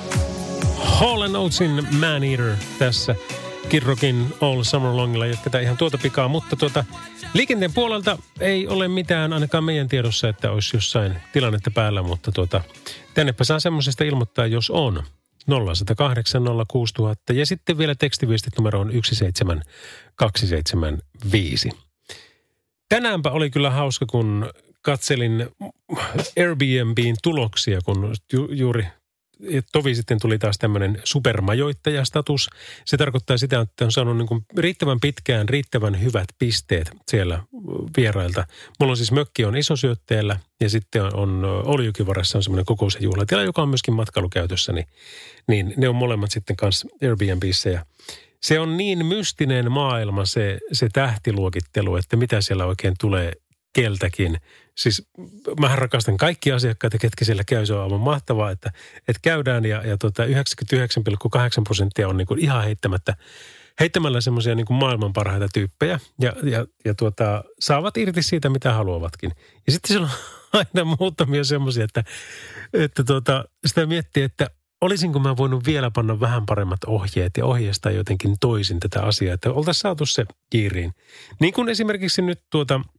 Hall Oatesin Man Eater tässä Kirrokin All Summer Longilla jatketaan ihan tuota pikaa, mutta tuota, liikenteen puolelta ei ole mitään ainakaan meidän tiedossa, että olisi jossain tilannetta päällä, mutta tuota, tännepä saa semmoisesta ilmoittaa, jos on. 0108 06000 ja sitten vielä tekstiviestit numeroon 17275. Tänäänpä oli kyllä hauska, kun katselin Airbnbin tuloksia, kun ju- juuri tovi sitten tuli taas tämmöinen supermajoittajastatus. Se tarkoittaa sitä, että on saanut niin kuin riittävän pitkään, riittävän hyvät pisteet siellä vierailta. Mulla on siis mökki on isosyötteellä ja sitten on, on Oljukivarassa on semmoinen kokous- ja juhlatila, joka on myöskin matkailukäytössä. Niin, niin ne on molemmat sitten kanssa Airbnbissä ja se on niin mystinen maailma se, se tähtiluokittelu, että mitä siellä oikein tulee keltäkin. Siis mä rakastan kaikki asiakkaita, ketkä siellä käy. Se on aivan mahtavaa, että, että käydään ja, ja tota 99,8 prosenttia on niin kuin ihan heittämättä, heittämällä semmoisia niin maailman parhaita tyyppejä ja, ja, ja tuota, saavat irti siitä, mitä haluavatkin. Ja sitten siellä on aina muutamia semmoisia, että, että tuota, sitä miettii, että olisinko mä voinut vielä panna vähän paremmat ohjeet ja ohjeistaa jotenkin toisin tätä asiaa, että oltaisiin saatu se kiiriin. Niin kuin esimerkiksi nyt tuota –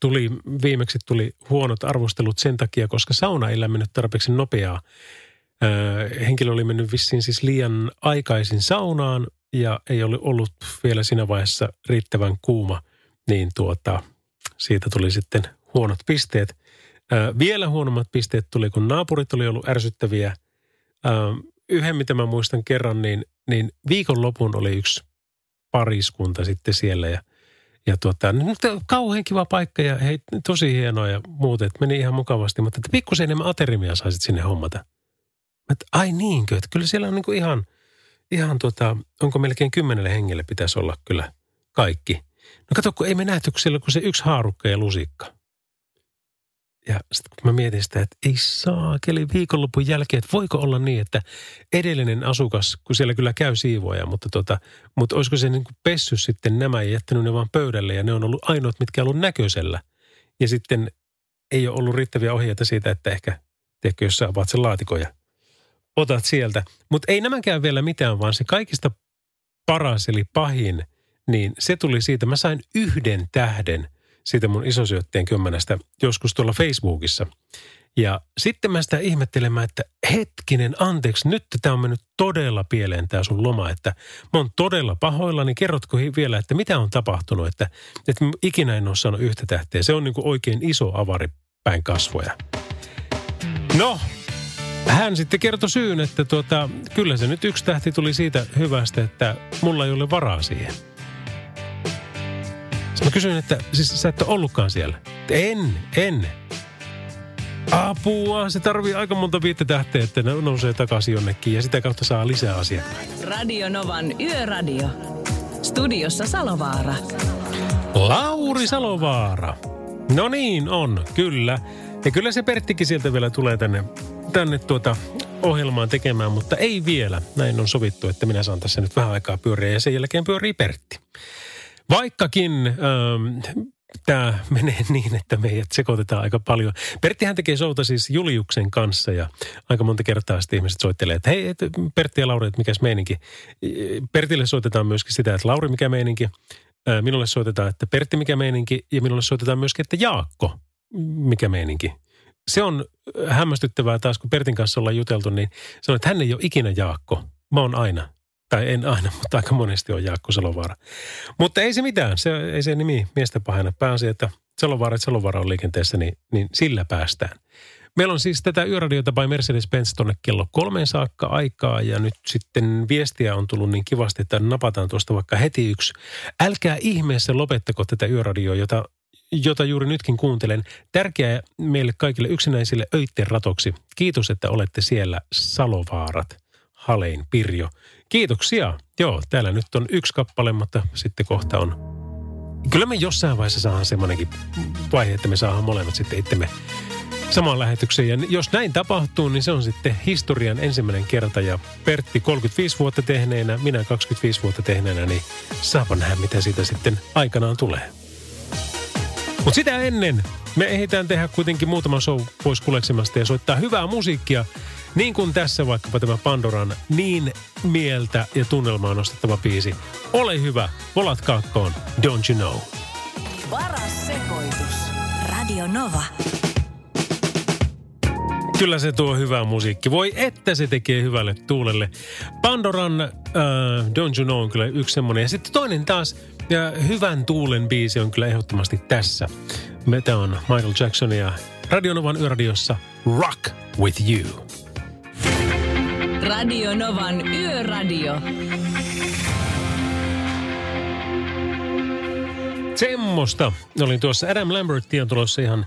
tuli, viimeksi tuli huonot arvostelut sen takia, koska sauna ei lämmennyt tarpeeksi nopeaa. Öö, henkilö oli mennyt vissiin siis liian aikaisin saunaan ja ei ollut ollut vielä siinä vaiheessa riittävän kuuma, niin tuota, siitä tuli sitten huonot pisteet. Öö, vielä huonommat pisteet tuli, kun naapurit oli ollut ärsyttäviä. Öö, yhden, mitä mä muistan kerran, niin, niin viikonlopun oli yksi pariskunta sitten siellä ja ja tuota, mutta kauhean kiva paikka ja hei, tosi hienoa ja muut, että meni ihan mukavasti. Mutta että pikkusen enemmän aterimia saisit sinne hommata. Että ai niinkö, että kyllä siellä on niin kuin ihan, ihan tuota, onko melkein kymmenelle hengelle pitäisi olla kyllä kaikki. No kato, kun ei me nähty, kun siellä on se yksi haarukka ja lusikka. Ja sitten kun mä mietin sitä, että ei saa, keli viikonlopun jälkeen, että voiko olla niin, että edellinen asukas, kun siellä kyllä käy siivoja, mutta, tota, mutta olisiko se niin kuin pessy sitten nämä ja jättänyt ne vaan pöydälle ja ne on ollut ainoat, mitkä on ollut näköisellä. Ja sitten ei ole ollut riittäviä ohjeita siitä, että ehkä, tiedätkö, jos sä avaat sen laatikon ja otat sieltä. Mutta ei nämäkään vielä mitään, vaan se kaikista paras eli pahin, niin se tuli siitä. Mä sain yhden tähden – siitä mun isosyötteen kymmenestä joskus tuolla Facebookissa. Ja sitten mä sitä ihmettelemään, että hetkinen, anteeksi, nyt tämä on mennyt todella pieleen tämä sun loma, että mä oon todella pahoillani. Kerrotko vielä, että mitä on tapahtunut, että, että ikinä en ole saanut yhtä tähteä. Se on niin kuin oikein iso avari päin kasvoja. No, hän sitten kertoi syyn, että tuota, kyllä se nyt yksi tähti tuli siitä hyvästä, että mulla ei ole varaa siihen. Sitten mä kysyin, että siis sä et ole ollutkaan siellä. En, en. Apua, se tarvii aika monta viittä tähteä, että ne nousee takaisin jonnekin ja sitä kautta saa lisää asiakkaita. Radio Novan Yöradio. Studiossa Salovaara. Lauri Salovaara. No niin, on, kyllä. Ja kyllä se Perttikin sieltä vielä tulee tänne, tänne tuota ohjelmaan tekemään, mutta ei vielä. Näin on sovittu, että minä saan tässä nyt vähän aikaa pyöriä ja sen jälkeen pyörii Pertti. Vaikkakin ähm, tämä menee niin, että meidät sekoitetaan aika paljon. Perttihän tekee souta siis Juliuksen kanssa ja aika monta kertaa sitten ihmiset soittelee, että hei et, Pertti ja Lauri, että mikäs meininki. Pertille soitetaan myöskin sitä, että Lauri, mikä meininki. Minulle soitetaan, että Pertti, mikä meininki. Ja minulle soitetaan myöskin, että Jaakko, mikä meininki. Se on hämmästyttävää taas, kun Pertin kanssa ollaan juteltu, niin sanon, että hän ei ole ikinä Jaakko. Mä oon aina. Tai en aina, mutta aika monesti on Jaakko Salovaara. Mutta ei se mitään, se, ei se nimi miestä pahana. Pääasia, että Salovaara, että Salovaara on liikenteessä, niin, niin sillä päästään. Meillä on siis tätä yöradiota by Mercedes-Benz tuonne kello kolmeen saakka aikaa ja nyt sitten viestiä on tullut niin kivasti, että napataan tuosta vaikka heti yksi. Älkää ihmeessä lopettako tätä yöradioa, jota, jota juuri nytkin kuuntelen. Tärkeää meille kaikille yksinäisille öitten ratoksi. Kiitos, että olette siellä Salovaarat, Halein, Pirjo. Kiitoksia. Joo, täällä nyt on yksi kappale, mutta sitten kohta on... Kyllä me jossain vaiheessa saadaan semmoinenkin vaihe, että me saadaan molemmat sitten itsemme samaan lähetykseen. Ja jos näin tapahtuu, niin se on sitten historian ensimmäinen kerta. Ja Pertti 35 vuotta tehneenä, minä 25 vuotta tehneenä, niin saapa nähdä, mitä siitä sitten aikanaan tulee. Mutta sitä ennen me ehditään tehdä kuitenkin muutama show pois kuleksemasta ja soittaa hyvää musiikkia. Niin kuin tässä vaikkapa tämä Pandoran niin mieltä ja tunnelmaa nostettava biisi. Ole hyvä, volat kakkoon, don't you know. Paras sekoitus. Radio Nova. Kyllä se tuo hyvää musiikki. Voi että se tekee hyvälle tuulelle. Pandoran äh, Don't You Know on kyllä yksi semmoinen. Ja sitten toinen taas, ja hyvän tuulen biisi on kyllä ehdottomasti tässä. Tämä on Michael Jackson ja Radionovan yöradiossa Rock With You. Radio Novan Yöradio. Semmosta. Olin tuossa Adam Lambertia tulossa ihan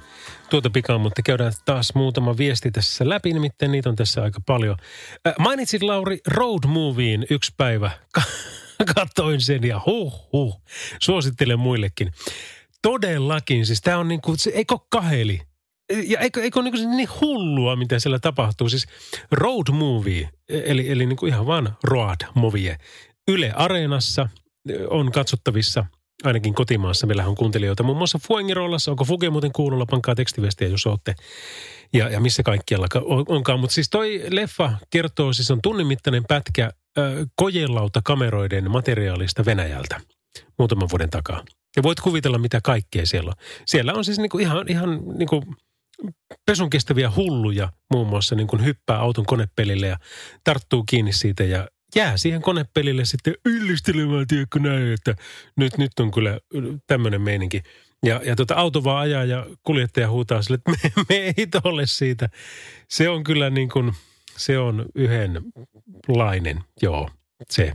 tuota pikaan, mutta käydään taas muutama viesti tässä läpi, nimittäin niitä on tässä aika paljon. Äh, mainitsit Lauri Road Movien yksi päivä. Katoin sen ja huh huh. Suosittelen muillekin. Todellakin, siis tämä on niin kuin, se, eikö kaheli? Ja eikö, eikö niin, kuin niin hullua, mitä siellä tapahtuu? Siis road movie, eli, eli niin kuin ihan vaan road movie. Yle Areenassa on katsottavissa – ainakin kotimaassa. Meillä on kuuntelijoita muun muassa Fuengirollassa. Onko Fuge muuten kuulolla? Pankaa tekstiviestiä, jos olette. Ja, ja missä kaikkialla onkaan. Mutta siis toi leffa kertoo, siis on tunnimittainen pätkä äh, kojelauta kameroiden materiaalista Venäjältä muutaman vuoden takaa. Ja voit kuvitella, mitä kaikkea siellä on. Siellä on siis niinku ihan, ihan niinku pesun kestäviä hulluja muun muassa niin kuin hyppää auton konepelille ja tarttuu kiinni siitä ja jää siihen konepelille sitten yllistelemään, tiedätkö näin, että nyt, nyt on kyllä tämmöinen meininki. Ja, ja tota auto vaan ajaa ja kuljettaja huutaa sille, että me, me ei tolle siitä. Se on kyllä niin kuin, se on yhdenlainen, joo, se.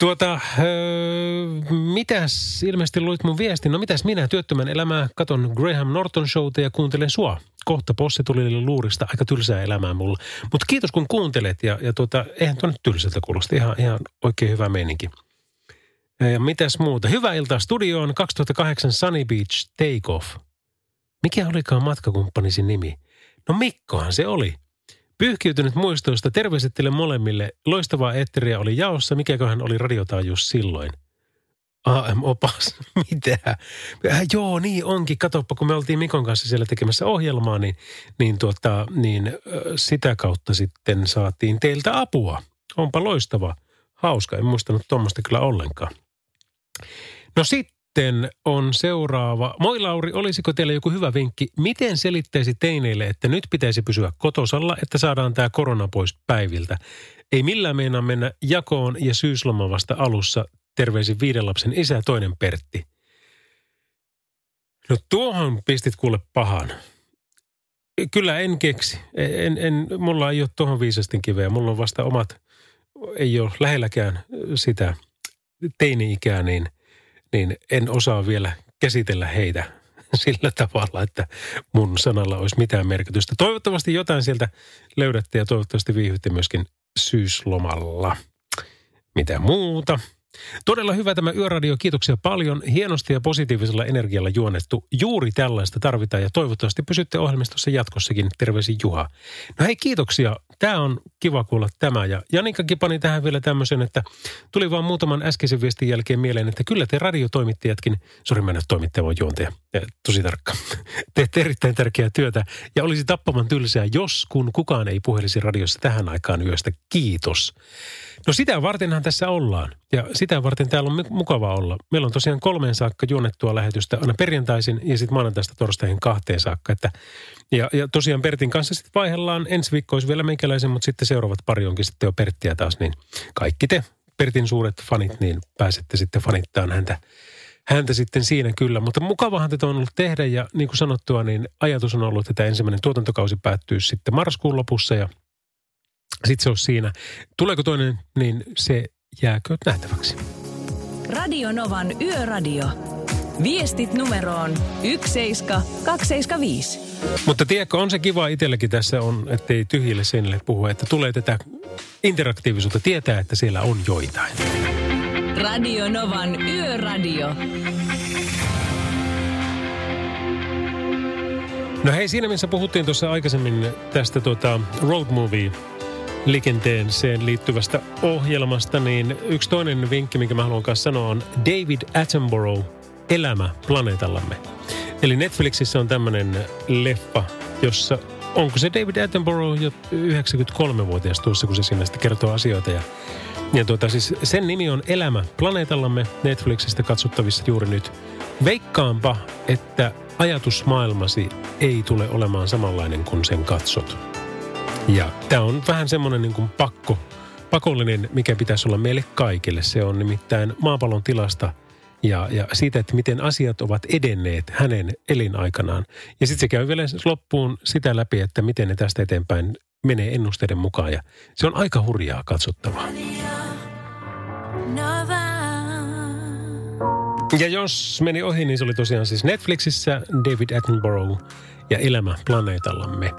Tuota, öö, mitäs, ilmeisesti luit mun viestin, no mitäs minä työttömän elämää, katon Graham Norton showta ja kuuntelen sua. Kohta posse tuli luurista, aika tylsää elämää mulla. Mutta kiitos kun kuuntelet ja, ja tuota, eihän tuonne tylsältä kuulosta, ihan, ihan oikein hyvä meininki. Ja mitäs muuta? Hyvää iltaa studioon 2008 Sunny Beach Take Off. Mikä olikaan matkakumppanisi nimi? No Mikkohan se oli. Pyyhkiytynyt muistoista terveiset teille molemmille. Loistavaa etteriä oli jaossa. Mikäköhän oli radiotaajuus silloin? AM-opas, mitä? Äh, joo, niin onkin. Katoppa, kun me oltiin Mikon kanssa siellä tekemässä ohjelmaa, niin, niin, tuota, niin äh, sitä kautta sitten saatiin teiltä apua. Onpa loistava. Hauska, en muistanut tuommoista kyllä ollenkaan. No sitten sitten on seuraava. Moi Lauri, olisiko teillä joku hyvä vinkki? Miten selittäisi teineille, että nyt pitäisi pysyä kotosalla, että saadaan tämä korona pois päiviltä? Ei millään meinaa mennä jakoon ja syysloma vasta alussa. Terveisin viiden lapsen isä toinen Pertti. No tuohon pistit kuule pahan. kyllä en keksi. En, en, mulla ei ole tuohon viisastin kiveä. Mulla on vasta omat, ei ole lähelläkään sitä teini-ikää, niin, niin en osaa vielä käsitellä heitä sillä tavalla, että mun sanalla olisi mitään merkitystä. Toivottavasti jotain sieltä löydätte ja toivottavasti viihdytte myöskin syyslomalla. Mitä muuta? Todella hyvä tämä Yöradio, kiitoksia paljon. Hienosti ja positiivisella energialla juonettu. Juuri tällaista tarvitaan ja toivottavasti pysytte ohjelmistossa jatkossakin. Terveisin Juha. No hei, kiitoksia. Tämä on kiva kuulla tämä. Ja Janikkakin pani tähän vielä tämmöisen, että tuli vaan muutaman äskeisen viestin jälkeen mieleen, että kyllä te radiotoimittajatkin, sori mä en toimittaja, vaan juontaja, ja, tosi tarkka, teette erittäin tärkeää työtä ja olisi tappaman tylsää, jos kun kukaan ei puhelisi radiossa tähän aikaan yöstä. Kiitos. No sitä vartenhan tässä ollaan ja sitä varten täällä on mukava olla. Meillä on tosiaan kolmeen saakka juonnettua lähetystä aina perjantaisin ja sitten maanantaista torstaihin kahteen saakka. Että, ja, ja tosiaan Pertin kanssa sitten vaihdellaan. Ensi viikko olisi vielä meikäläisen, mutta sitten seuraavat pari onkin sitten jo Perttiä taas. Niin kaikki te Pertin suuret fanit, niin pääsette sitten fanittaan häntä, häntä sitten siinä kyllä. Mutta mukavahan tätä on ollut tehdä ja niin kuin sanottua, niin ajatus on ollut, että ensimmäinen tuotantokausi päättyy sitten marraskuun lopussa ja sitten se on siinä. Tuleeko toinen, niin se jääkö nähtäväksi. Radio Novan Yöradio. Viestit numeroon 17275. Mutta tiedätkö, on se kiva itselläkin tässä on, ettei tyhjille seinille puhu, että tulee tätä interaktiivisuutta, tietää, että siellä on joitain. Radio Novan Yöradio. No hei, siinä missä puhuttiin tuossa aikaisemmin tästä tuota road movie liikenteeseen liittyvästä ohjelmasta, niin yksi toinen vinkki, minkä mä haluan kanssa sanoa, on David Attenborough, Elämä planeetallamme. Eli Netflixissä on tämmöinen leffa, jossa onko se David Attenborough jo 93-vuotias tuossa, kun se sinne sitten kertoo asioita. Ja, ja tuota, siis sen nimi on Elämä planeetallamme Netflixistä katsottavissa juuri nyt. Veikkaanpa, että ajatusmaailmasi ei tule olemaan samanlainen kuin sen katsot. Ja tämä on vähän semmoinen niin kuin pakko, pakollinen, mikä pitäisi olla meille kaikille. Se on nimittäin maapallon tilasta ja, ja siitä, että miten asiat ovat edenneet hänen elinaikanaan. Ja sitten se käy vielä loppuun sitä läpi, että miten ne tästä eteenpäin menee ennusteiden mukaan. Ja se on aika hurjaa katsottavaa. Ja jos meni ohi, niin se oli tosiaan siis Netflixissä David Attenborough ja elämä planeetallamme.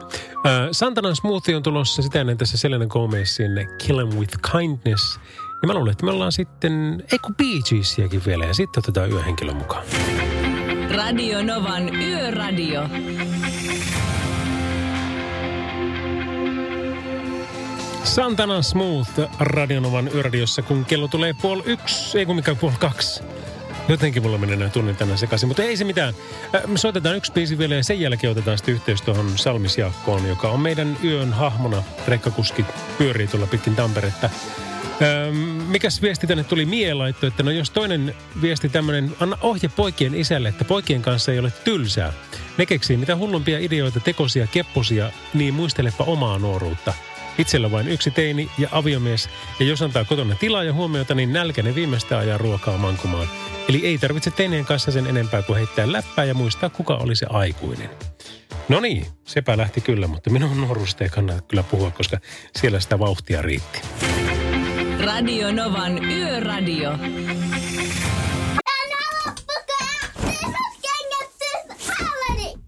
Santanan Smoothie on tulossa sitä ennen tässä Selena Gomezin Kill Em With Kindness. Ja mä luulen, että me ollaan sitten, ei kun Bee Geesiäkin vielä ja sitten otetaan yöhenkilön mukaan. Radio Novan Yöradio. Santana Smooth Radionovan yöradiossa, kun kello tulee puoli yksi, ei kun mikä puoli kaksi. Jotenkin mulla menee näin tunnin tänään sekaisin, mutta ei se mitään. Me soitetaan yksi biisi vielä ja sen jälkeen otetaan sitten yhteys tuohon Salmisjaakkoon, joka on meidän yön hahmona. Rekkakuski pyörii tuolla pitkin Tamperetta. mikäs viesti tänne tuli Mie laitto, että no jos toinen viesti tämmöinen, anna ohje poikien isälle, että poikien kanssa ei ole tylsää. Ne keksii mitä hullumpia ideoita, tekosia, kepposia, niin muistelepa omaa nuoruutta. Itsellä vain yksi teini ja aviomies, ja jos antaa kotona tilaa ja huomiota, niin nälkäinen viimeistä ajaa ruokaa mankumaan. Eli ei tarvitse teineen kanssa sen enempää kuin heittää läppää ja muistaa, kuka oli se aikuinen. No niin, sepä lähti kyllä, mutta minun nuoruudesta ei kannata kyllä puhua, koska siellä sitä vauhtia riitti. Radio Novan Yöradio.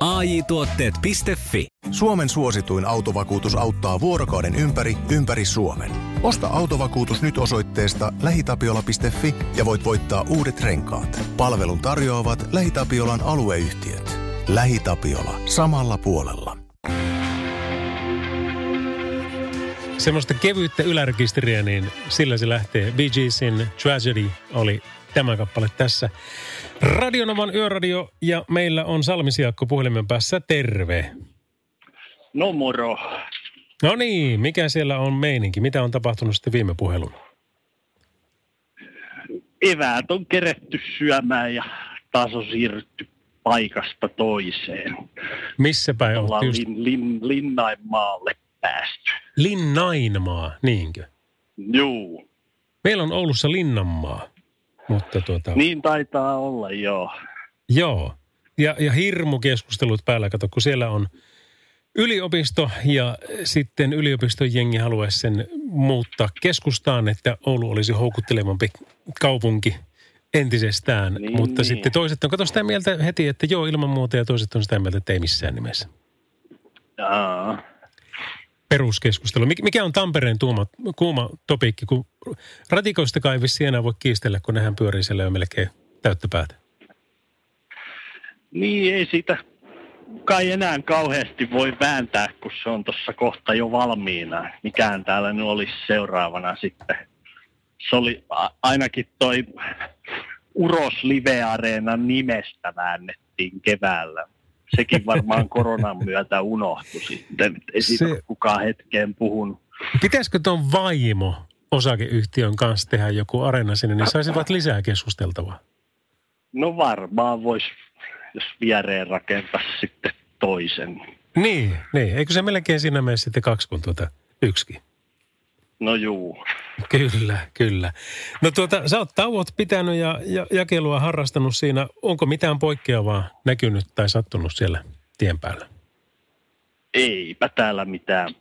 AI Tuotteet.fi. Suomen suosituin autovakuutus auttaa vuorokauden ympäri, ympäri Suomen. Osta autovakuutus nyt osoitteesta lähitapiola.fi ja voit voittaa uudet renkaat. Palvelun tarjoavat LähiTapiolan alueyhtiöt. LähiTapiola. Samalla puolella. Semmoista kevyyttä ylärekisteriä, niin sillä se lähtee. Bee Geesin Tragedy oli tämä kappale tässä. Radionovan yöradio ja meillä on Salmisiakko puhelimen päässä. Terve. No moro. No niin, mikä siellä on meininki? Mitä on tapahtunut sitten viime puhelun? eväät on keretty syömään ja taas on siirrytty paikasta toiseen. Missä päin Ollaan just? lin, lin, Linnainmaalle päästy. Linnainmaa, niinkö? Juu, Meillä on Oulussa Linnanmaa, mutta tuota, niin taitaa olla joo. joo. Ja, ja hirmu keskustelut päällä, kato, kun siellä on yliopisto ja sitten yliopiston jengi haluaisi sen muuttaa keskustaan, että Oulu olisi houkuttelevampi kaupunki entisestään. Niin, mutta niin. sitten toiset on, kato sitä mieltä heti, että joo ilman muuta ja toiset on sitä mieltä, että ei missään nimessä. Jaa. Peruskeskustelu. Mik- Mikä on Tampereen tuuma, kuuma topiikki, kun ratikoista ei vissiin enää voi kiistellä, kun nehän pyörii siellä jo melkein täyttä päätä. Niin ei siitä kai enää kauheasti voi vääntää, kun se on tuossa kohta jo valmiina. Mikään täällä nyt olisi seuraavana sitten. Se oli ainakin toi Uros Live-areenan nimestä väännettiin keväällä. Sekin varmaan koronan myötä unohtui sitten. Ei siitä Se- kukaan hetkeen puhunut. Pitäisikö tuon vaimo osakeyhtiön kanssa tehdä joku areena sinne, niin saisivat lisää keskusteltavaa. No varmaan voisi, jos viereen rakentaa sitten toisen. Niin, niin. Eikö se melkein siinä mene sitten kaksi kuin tuota yksikin? No juu. Kyllä, kyllä. No tuota, sä oot tauot pitänyt ja, ja jakelua harrastanut siinä. Onko mitään poikkeavaa näkynyt tai sattunut siellä tien päällä? Eipä täällä mitään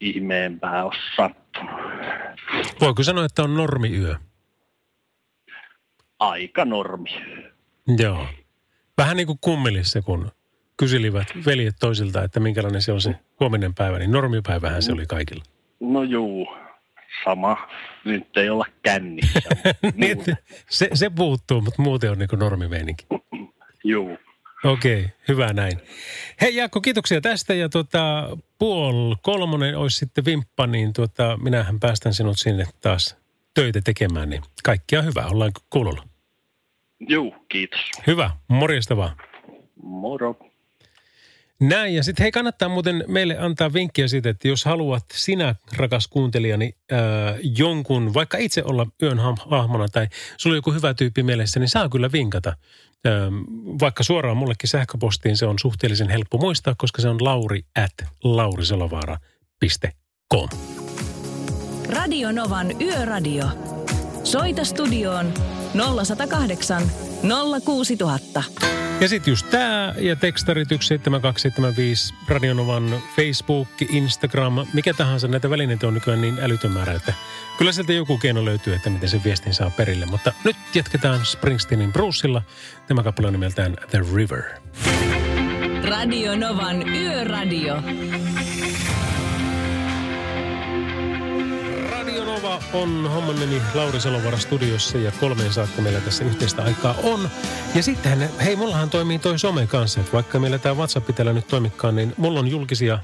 ihmeempää ole sattunut. Voiko sanoa, että on normiyö? Aika normi. Joo. Vähän niin kuin kummelissa, kun kyselivät veljet toisilta, että minkälainen se on se huominen päivä, niin normipäivähän se oli kaikilla. No juu, sama. Nyt ei olla kännissä. niin, se, se puuttuu, mutta muuten on niin kuin normimeininki. juu. Okei, hyvä näin. Hei Jaakko, kiitoksia tästä ja tota, puol kolmonen olisi sitten vimppa, niin tota, minähän päästän sinut sinne taas töitä tekemään, niin kaikkia hyvää, ollaan kuulolla. Juu, kiitos. Hyvä, morjesta vaan. Moro. Näin, ja sitten hei, kannattaa muuten meille antaa vinkkiä siitä, että jos haluat sinä, rakas kuuntelijani, ää, jonkun, vaikka itse olla yön hahmona tai sulla on joku hyvä tyyppi mielessä, niin saa kyllä vinkata. Ää, vaikka suoraan mullekin sähköpostiin se on suhteellisen helppo muistaa, koska se on lauri at lauriselovaara.com. Radio Novan Yöradio. Soita studioon 0108 06000. Ja sitten just tämä ja tekstarit 17275, Radionovan Facebook, Instagram, mikä tahansa näitä välineitä on nykyään niin älytön määrä, että kyllä sieltä joku keino löytyy, että miten sen viestin saa perille. Mutta nyt jatketaan Springsteenin Brucella. Tämä kappale on nimeltään The River. Radio Novan Yöradio. Nova on homman nimi Lauri Salovara studiossa ja kolmeen saakka meillä tässä yhteistä aikaa on. Ja sitten, hei, mullahan toimii toi some kanssa, että vaikka meillä tämä WhatsApp täällä nyt toimikaan, niin mulla on julkisia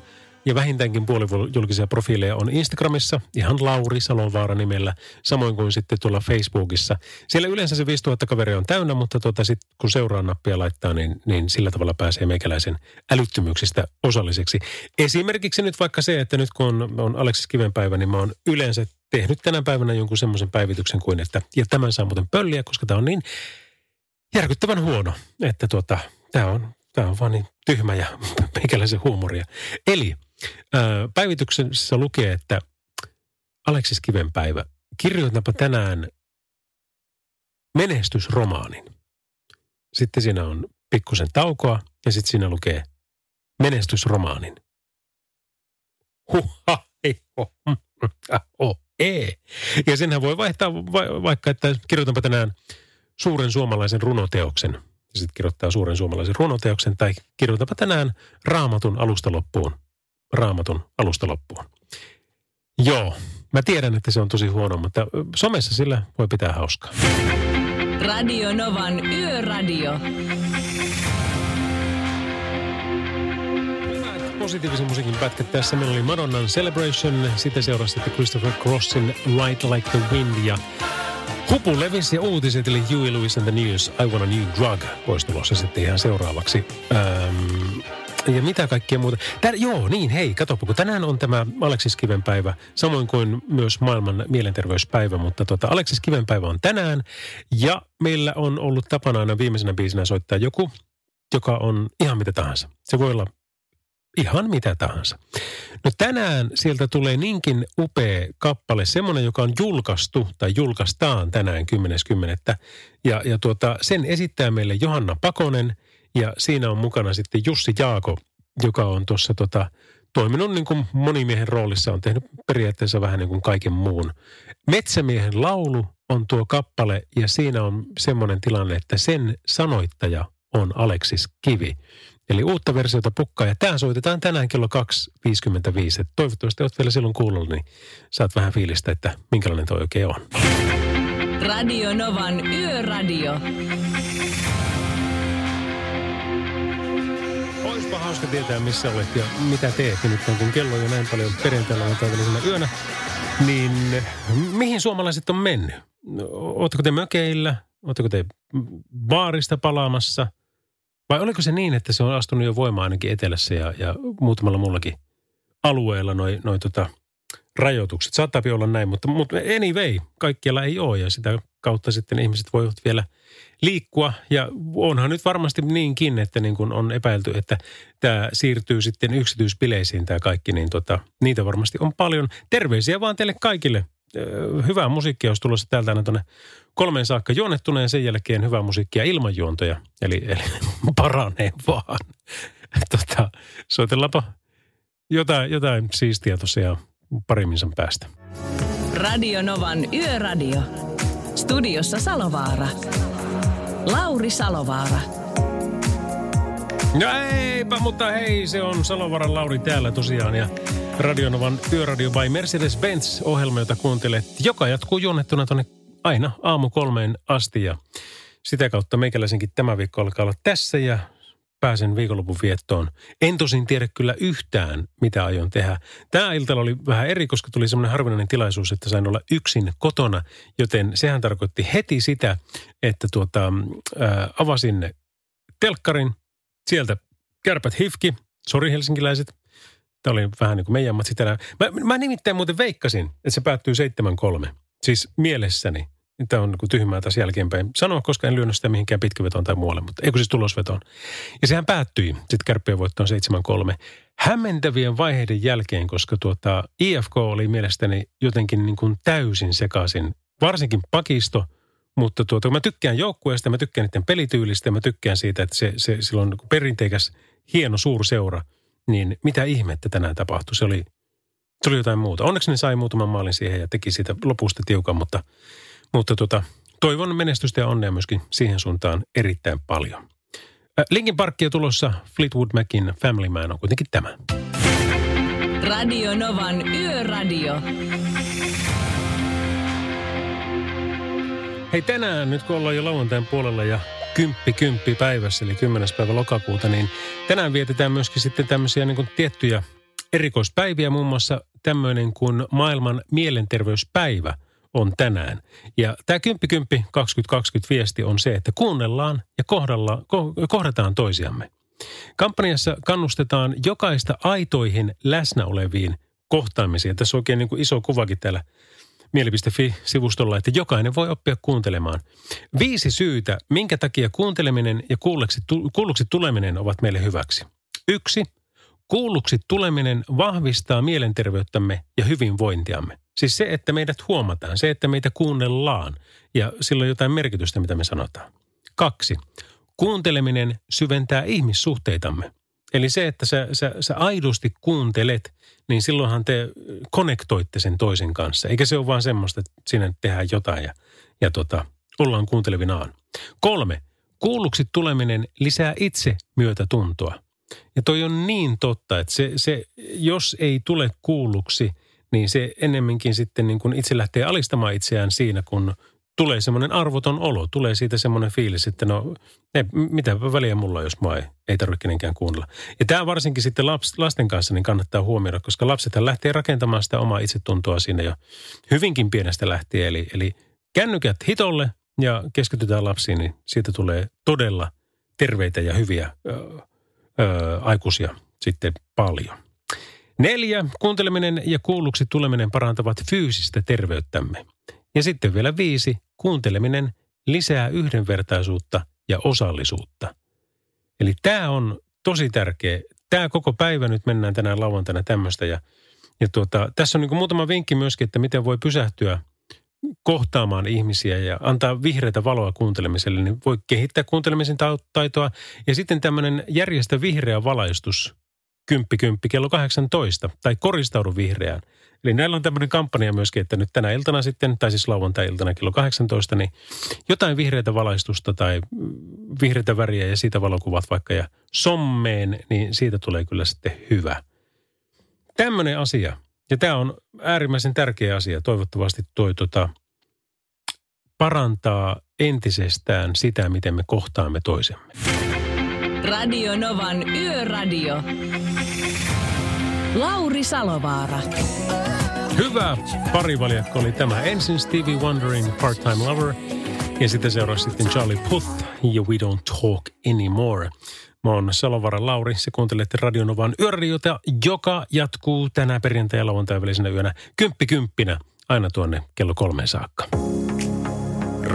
ja vähintäänkin puolijulkisia profiileja on Instagramissa, ihan Lauri Salovaara nimellä, samoin kuin sitten tuolla Facebookissa. Siellä yleensä se 5000 kaveria on täynnä, mutta tuota sit, kun seuraa nappia laittaa, niin, niin sillä tavalla pääsee meikäläisen älyttömyyksistä osalliseksi. Esimerkiksi nyt vaikka se, että nyt kun on, on Aleksis Kivenpäivä, niin mä oon yleensä tehnyt tänä päivänä jonkun semmoisen päivityksen kuin, että ja tämän saa muuten pölliä, koska tämä on niin järkyttävän huono, että tuota, tämä on, tämä on vaan niin tyhmä ja meikäläisen huumoria. Eli ää, päivityksessä lukee, että Aleksis Kivenpäivä, kirjoitanpa tänään menestysromaanin. Sitten siinä on pikkusen taukoa ja sitten siinä lukee menestysromaanin. Huhha, ei, ho, oh, ee. Ja senhän voi vaihtaa va- vaikka, että kirjoitanpa tänään suuren suomalaisen runoteoksen. Ja sitten kirjoittaa suuren suomalaisen runoteoksen tai kirjoitanpa tänään raamatun alusta loppuun. Raamatun alusta loppuun. Joo, mä tiedän, että se on tosi huono, mutta somessa sillä voi pitää hauskaa. Radio Novan Yöradio. Positiivisen musiikin pätkät tässä. Meillä oli Madonnan Celebration, sitten seurasi sitten Christopher Crossin Ride Like the Wind ja Hupu levisi uutiset, eli Huey Lewis and the News, I Want a New Drug, olisi tulossa sitten ihan seuraavaksi. Ähm, ja mitä kaikkea muuta. Tää, joo, niin hei, katsopa, kun tänään on tämä Aleksis Kiven päivä, samoin kuin myös maailman mielenterveyspäivä, mutta tota, Aleksis Kiven päivä on tänään. Ja meillä on ollut tapana aina viimeisenä biisinä soittaa joku, joka on ihan mitä tahansa. Se voi olla ihan mitä tahansa. No tänään sieltä tulee niinkin upea kappale, semmoinen, joka on julkaistu tai julkaistaan tänään 10.10. Ja, ja tuota, sen esittää meille Johanna Pakonen ja siinä on mukana sitten Jussi Jaako, joka on tuossa tota, toiminut niin kuin monimiehen roolissa, on tehnyt periaatteessa vähän niin kuin kaiken muun. Metsämiehen laulu on tuo kappale ja siinä on semmoinen tilanne, että sen sanoittaja on Aleksis Kivi. Eli uutta versiota pukkaa ja tämä soitetaan tänään kello 2.55. Toivottavasti olet vielä silloin kuulolla, niin saat vähän fiilistä, että minkälainen toi oikein on. Radio Novan Yöradio. Olisipa hauska tietää, missä olet ja mitä teet. Nimittäin kun kello on jo näin paljon perjantaina ja yönä, niin mihin suomalaiset on mennyt? Oletteko te mökeillä? Oletteko te baarista palaamassa? Vai oliko se niin, että se on astunut jo voimaan ainakin etelässä ja, ja muutamalla muullakin alueella noin noi tota, rajoitukset? Saattaa olla näin, mutta, mutta anyway, kaikkialla ei ole ja sitä kautta sitten ihmiset voivat vielä liikkua. Ja onhan nyt varmasti niinkin, että niin kuin on epäilty, että tämä siirtyy sitten yksityispileisiin tämä kaikki, niin tota, niitä varmasti on paljon. Terveisiä vaan teille kaikille. Hyvää musiikkia olisi tulossa täältä aina tuonne kolmeen saakka juonnettuna ja sen jälkeen hyvää musiikkia ilman juontoja. Eli, eli paranee vaan. Tota, soitellaanpa jotain, jotain siistiä tosiaan parimminsa päästä. Radio Novan Yöradio. Studiossa Salovaara. Lauri Salovaara. No eipä, mutta hei, se on Salovaaran Lauri täällä tosiaan ja Radionovan Yöradio by Mercedes-Benz-ohjelma, jota kuuntelet, joka jatkuu juonnettuna tuonne aina aamu kolmeen asti ja sitä kautta meikäläisenkin tämä viikko alkaa olla tässä ja pääsen viikonlopun viettoon. En tosin tiedä kyllä yhtään, mitä aion tehdä. Tämä iltalla oli vähän eri, koska tuli semmoinen harvinainen tilaisuus, että sain olla yksin kotona, joten sehän tarkoitti heti sitä, että tuota, ää, avasin telkkarin, sieltä kärpät hifki, sori helsinkiläiset, Tämä oli vähän niin kuin meidän matsi tänään. Mä, mä nimittäin muuten veikkasin, että se päättyy 7-3. Siis mielessäni. Tämä on niin tyhmää taas jälkeenpäin sanoa, koska en lyönyt sitä mihinkään pitkävetoon tai muualle, mutta eikö siis tulosvetoon. Ja sehän päättyi sitten kärppien voittoon 7-3. Hämmentävien vaiheiden jälkeen, koska tuota, IFK oli mielestäni jotenkin niin kuin täysin sekaisin, varsinkin pakisto, mutta tuota, mä tykkään joukkueesta, mä tykkään niiden pelityylistä mä tykkään siitä, että se, se silloin niin perinteikäs hieno suurseura, niin mitä ihmettä tänään tapahtui? Se oli, se oli jotain muuta. Onneksi ne sai muutaman maalin siihen ja teki siitä lopusta tiukan, mutta – mutta tota, toivon menestystä ja onnea myöskin siihen suuntaan erittäin paljon. Linkin parkkia tulossa Fleetwood Macin Family Man on kuitenkin tämä. Radio Novan Yöradio. Hei tänään, nyt kun ollaan jo lauantain puolella ja kymppi kymppi päivässä, eli 10. päivä lokakuuta, niin tänään vietetään myöskin sitten tämmöisiä niin tiettyjä erikoispäiviä, muun muassa tämmöinen kuin maailman mielenterveyspäivä – on tänään. Ja tämä 10 2020 viesti on se, että kuunnellaan ja kohdalla, kohdataan toisiamme. Kampanjassa kannustetaan jokaista aitoihin läsnä oleviin kohtaamisiin. Tässä on oikein niin kuin iso kuvakin täällä mieli.fi-sivustolla, että jokainen voi oppia kuuntelemaan. Viisi syytä, minkä takia kuunteleminen ja kuulluksi, kuulluksi tuleminen ovat meille hyväksi. Yksi, kuulluksi tuleminen vahvistaa mielenterveyttämme ja hyvinvointiamme. Siis se, että meidät huomataan, se, että meitä kuunnellaan ja sillä on jotain merkitystä, mitä me sanotaan. Kaksi, kuunteleminen syventää ihmissuhteitamme. Eli se, että sä, sä, sä aidosti kuuntelet, niin silloinhan te konnektoitte sen toisen kanssa. Eikä se ole vaan semmoista, että siinä tehdään jotain ja, ja tota, ollaan kuuntelevinaan. Kolme, kuulluksi tuleminen lisää itse myötätuntoa. Ja toi on niin totta, että se, se jos ei tule kuulluksi – niin se ennemminkin sitten niin kuin itse lähtee alistamaan itseään siinä, kun tulee semmoinen arvoton olo. Tulee siitä semmoinen fiilis, että no ei, mitä väliä mulla jos mä ei, ei tarvitse kenenkään kuunnella. Ja tämä varsinkin sitten laps, lasten kanssa niin kannattaa huomioida, koska lapsethan lähtee rakentamaan sitä omaa itsetuntoa siinä jo hyvinkin pienestä lähtien. Eli, eli kännykät hitolle ja keskitytään lapsiin, niin siitä tulee todella terveitä ja hyviä ö, aikuisia sitten paljon. Neljä, kuunteleminen ja kuulluksi tuleminen parantavat fyysistä terveyttämme. Ja sitten vielä viisi, kuunteleminen lisää yhdenvertaisuutta ja osallisuutta. Eli tämä on tosi tärkeä. Tämä koko päivä nyt mennään tänään lauantaina tämmöistä ja, ja tuota, tässä on niin muutama vinkki myöskin, että miten voi pysähtyä kohtaamaan ihmisiä ja antaa vihreitä valoa kuuntelemiselle, niin voi kehittää kuuntelemisen taitoa. Ja sitten tämmöinen järjestä vihreä valaistus, kymppi kymppi kello 18, tai koristaudu vihreään. Eli näillä on tämmöinen kampanja myöskin, että nyt tänä iltana sitten, tai siis lauantai-iltana kello 18, niin jotain vihreitä valaistusta tai vihreitä väriä ja siitä valokuvat vaikka ja sommeen, niin siitä tulee kyllä sitten hyvä. Tämmöinen asia. Ja tämä on äärimmäisen tärkeä asia. Toivottavasti toi tota, parantaa entisestään sitä, miten me kohtaamme toisemme. Radio Novan Yöradio. Lauri Salovaara. Hyvä parivaljakko oli tämä. Ensin Stevie Wondering Part-Time Lover ja sitten seuraavaksi sitten Charlie Puth ja We Don't Talk Anymore. Mä oon Salovaara Lauri, se kuuntelette Radionovan yöradiota, joka jatkuu tänä perjantai- ja lauantai välisenä yönä kymppikymppinä aina tuonne kello kolmeen saakka.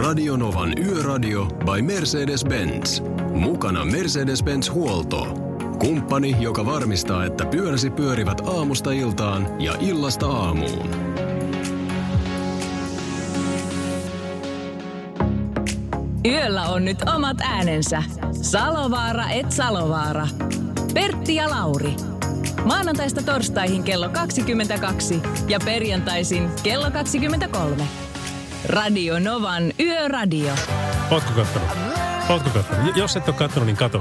Radionovan Yöradio by Mercedes-Benz. Mukana Mercedes-Benz Huolto. Kumppani, joka varmistaa, että pyöräsi pyörivät aamusta iltaan ja illasta aamuun. Yöllä on nyt omat äänensä. Salovaara et Salovaara. Pertti ja Lauri. Maanantaista torstaihin kello 22 ja perjantaisin kello 23. Radio Novan Yöradio. Ootko kattonut? Ootko kattonut? Jos et ole kattonut, niin kato.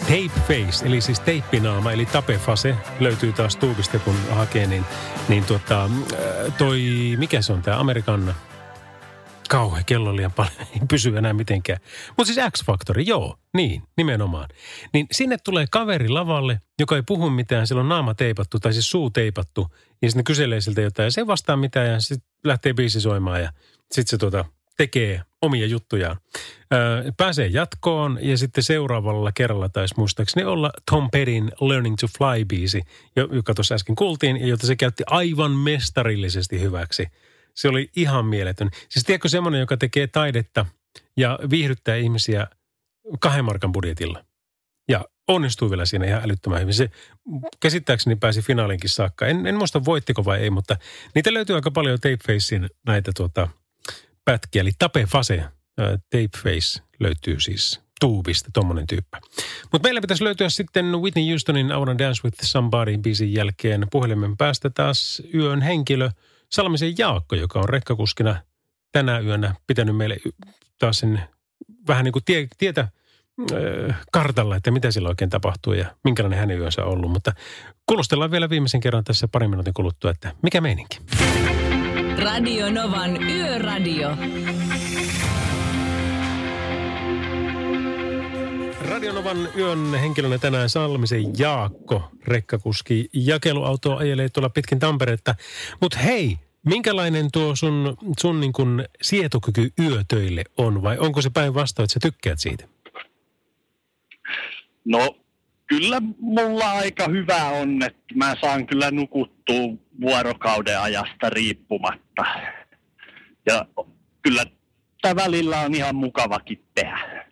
Tape Face, eli siis teippinaama, eli tapefase, löytyy taas tuubista, kun hakee, niin, niin tuota, toi, mikä se on tämä Amerikan kauhean kello liian paljon, ei pysy enää mitenkään. Mutta siis X-Factori, joo, niin, nimenomaan. Niin sinne tulee kaveri lavalle, joka ei puhu mitään, sillä on naama teipattu tai siis suu teipattu, ja sitten kyselee siltä jotain, ja se ei vastaa mitään, ja sitten lähtee biisi soimaan, ja sitten se tuota, tekee omia juttujaan. Öö, pääsee jatkoon ja sitten seuraavalla kerralla taisi muistaakseni olla Tom Perin Learning to Fly-biisi, joka tuossa äsken kuultiin ja jota se käytti aivan mestarillisesti hyväksi. Se oli ihan mieletön. Siis tiedätkö semmoinen, joka tekee taidetta ja viihdyttää ihmisiä kahden markan budjetilla. Ja onnistui vielä siinä ihan älyttömän hyvin. Se käsittääkseni pääsi finaalinkin saakka. En, en muista voittiko vai ei, mutta niitä löytyy aika paljon Tapefacein näitä tuota, pätkiä. Eli Tape Fase, Tapeface löytyy siis tuubista, tommonen tyyppi. Mutta meillä pitäisi löytyä sitten Whitney Houstonin I Wanna Dance With Somebody biisin jälkeen puhelimen päästä taas yön henkilö Salmisen Jaakko, joka on rekkakuskina tänä yönä pitänyt meille taas sen vähän niin kuin tie, tietä kartalla, että mitä sillä oikein tapahtuu ja minkälainen hänen yönsä on ollut. Mutta kuulostellaan vielä viimeisen kerran tässä parin minuutin kuluttua, että mikä meininki. Radio Novan Yöradio. Radionovan yön henkilönä tänään Salmisen Jaakko, rekkakuski. Jakeluauto ajelee tuolla pitkin Tamperetta. Mutta hei, minkälainen tuo sun, sun niin kun sietokyky yötöille on vai onko se päinvastoin, että sä tykkäät siitä? No kyllä mulla aika hyvä on, että mä saan kyllä nukuttua vuorokauden ajasta riippumatta. Ja kyllä tämä välillä on ihan mukavakin tehdä.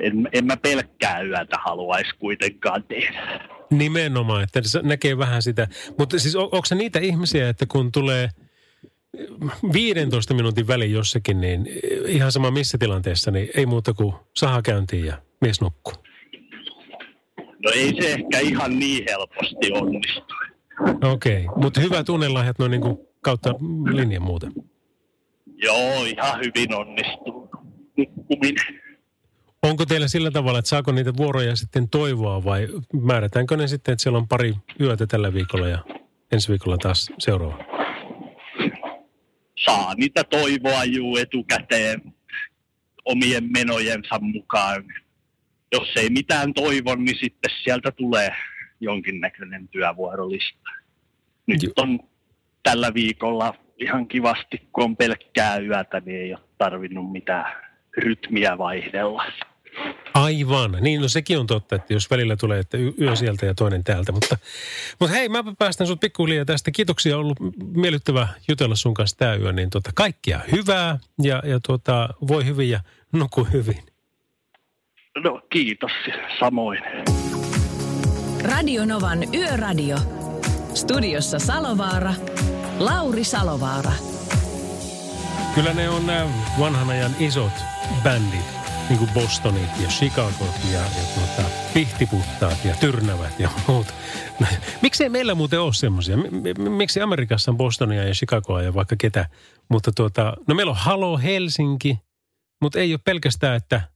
En, en mä pelkkää yötä haluaisi kuitenkaan tehdä. Nimenomaan, että näkee vähän sitä. Mutta siis on, onko se niitä ihmisiä, että kun tulee 15 minuutin väliin jossakin, niin ihan sama missä tilanteessa, niin ei muuta kuin saha käyntiin ja mies nukkuu? No ei se ehkä ihan niin helposti onnistu. Okei, okay. mutta hyvä tunnelahjat noin niin kuin kautta linjan muuten. Joo, ihan hyvin onnistuu nukkuminen. Onko teillä sillä tavalla, että saako niitä vuoroja sitten toivoa vai määrätäänkö ne sitten, että siellä on pari yötä tällä viikolla ja ensi viikolla taas seuraava? Saa niitä toivoa juu etukäteen omien menojensa mukaan. Jos ei mitään toivon, niin sitten sieltä tulee jonkinnäköinen työvuorolista. Nyt on tällä viikolla ihan kivasti, kun on pelkkää yötä, niin ei ole tarvinnut mitään rytmiä vaihdella. Aivan. Niin, no sekin on totta, että jos välillä tulee, että yö sieltä ja toinen täältä. Mutta, mutta hei, mä päästän sut pikkuhiljaa tästä. Kiitoksia, on ollut miellyttävä jutella sun kanssa tämä yö. Niin tota, kaikkia hyvää ja, ja tota, voi hyvin ja nuku hyvin. No kiitos, samoin. Radio Novan Yöradio. Studiossa Salovaara, Lauri Salovaara. Kyllä ne on nämä vanhan ajan isot bändit, niin kuin Bostonit ja Chicagot ja, ja tuota, Pihtiputtaat ja Tyrnävät ja muut. Miksei meillä muuten ole semmoisia? Miksi Amerikassa on Bostonia ja Chicagoa ja vaikka ketä? Mutta tuota, no meillä on Halo Helsinki, mutta ei ole pelkästään, että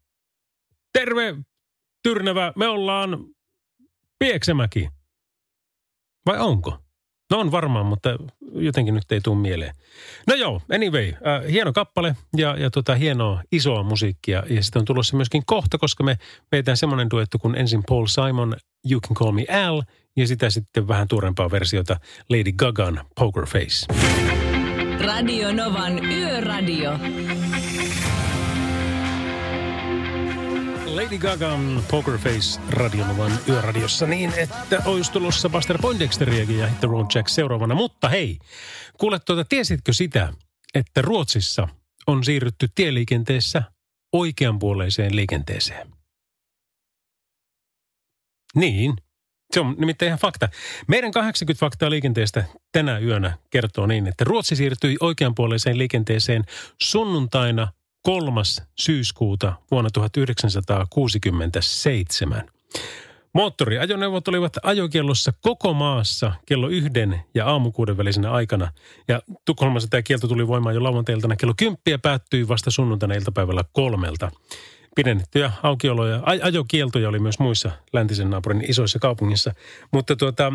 terve Tyrnävä, me ollaan Pieksämäki. Vai onko? No on varmaan, mutta jotenkin nyt ei tule mieleen. No joo, anyway, äh, hieno kappale ja, ja tota, hienoa isoa musiikkia. Ja sitten on tulossa myöskin kohta, koska me veitään semmoinen duettu kuin ensin Paul Simon, You Can Call Me Al, ja sitä sitten vähän tuorempaa versiota Lady Gagan Poker Face. Radio Novan Yöradio. Lady Gagan Poker Face Radionovan yöradiossa niin, että olisi tulossa Buster Poindexteriakin ja Hit the Jack seuraavana. Mutta hei, kuule tuota, tiesitkö sitä, että Ruotsissa on siirrytty tieliikenteessä oikeanpuoleiseen liikenteeseen? Niin, se on nimittäin ihan fakta. Meidän 80 faktaa liikenteestä tänä yönä kertoo niin, että Ruotsi siirtyi oikeanpuoleiseen liikenteeseen sunnuntaina – 3. syyskuuta vuonna 1967. Moottoriajoneuvot olivat ajokiellossa koko maassa kello yhden ja aamukuuden välisenä aikana. Ja Tukholmassa tämä kielto tuli voimaan jo lauantailtana kello kymppiä päättyi vasta sunnuntaina iltapäivällä kolmelta. Pidennettyjä aukioloja, ajokieltoja oli myös muissa läntisen naapurin isoissa kaupungissa. Mutta tuota,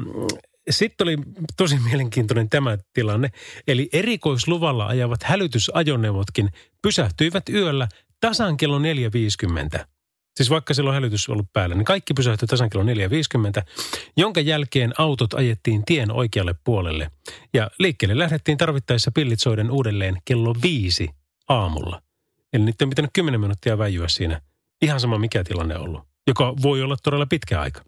sitten oli tosi mielenkiintoinen tämä tilanne. Eli erikoisluvalla ajavat hälytysajoneuvotkin pysähtyivät yöllä tasan kello 4.50. Siis vaikka silloin hälytys ollut päällä, niin kaikki pysähtyi tasan kello 4.50, jonka jälkeen autot ajettiin tien oikealle puolelle. Ja liikkeelle lähdettiin tarvittaessa pillitsoiden uudelleen kello viisi aamulla. Eli niiden on pitänyt 10 minuuttia väijyä siinä. Ihan sama mikä tilanne ollut, joka voi olla todella pitkä aika.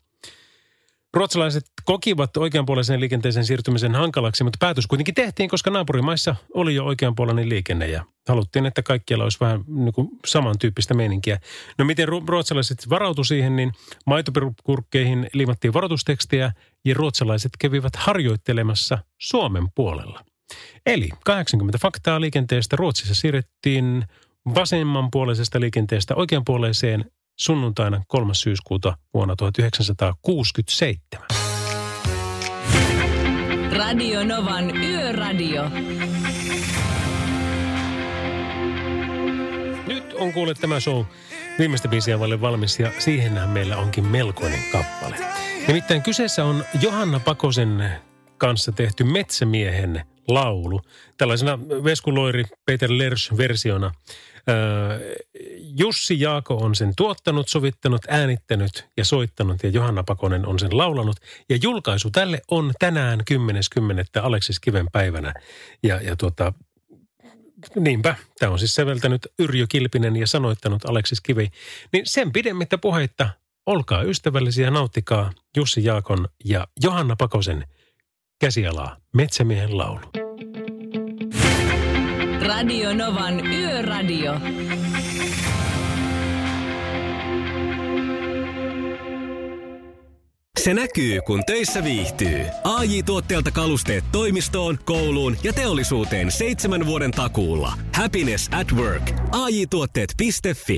Ruotsalaiset kokivat oikeanpuoleisen liikenteeseen siirtymisen hankalaksi, mutta päätös kuitenkin tehtiin, koska naapurimaissa oli jo oikeanpuoleinen liikenne ja haluttiin, että kaikkialla olisi vähän niin kuin samantyyppistä meininkiä. No miten ruotsalaiset varautu siihen, niin maitokurkkeihin liimattiin varoitustekstiä ja ruotsalaiset kävivät harjoittelemassa Suomen puolella. Eli 80 faktaa liikenteestä Ruotsissa siirrettiin vasemmanpuoleisesta liikenteestä oikeanpuoleiseen sunnuntaina 3. syyskuuta vuonna 1967. Radio Novan Yöradio. Nyt on kuule tämä show viimeistä biisiä vaille valmis ja siihenhän meillä onkin melkoinen kappale. Nimittäin kyseessä on Johanna Pakosen kanssa tehty Metsämiehen laulu. Tällaisena Veskuloiri Peter Lers-versiona Jussi Jaako on sen tuottanut, sovittanut, äänittänyt ja soittanut ja Johanna Pakonen on sen laulanut. Ja julkaisu tälle on tänään 10.10. Aleksis Kiven päivänä. Ja, ja tuota, niinpä, tämä on siis säveltänyt Yrjö Kilpinen ja sanoittanut Aleksis Kivi. Niin sen pidemmittä puheitta, olkaa ystävällisiä nauttikaa Jussi Jaakon ja Johanna Pakosen käsialaa Metsämiehen laulu. Radio Novan Yöradio. Se näkyy, kun töissä viihtyy. ai tuotteelta kalusteet toimistoon, kouluun ja teollisuuteen seitsemän vuoden takuulla. Happiness at work. AJ-tuotteet.fi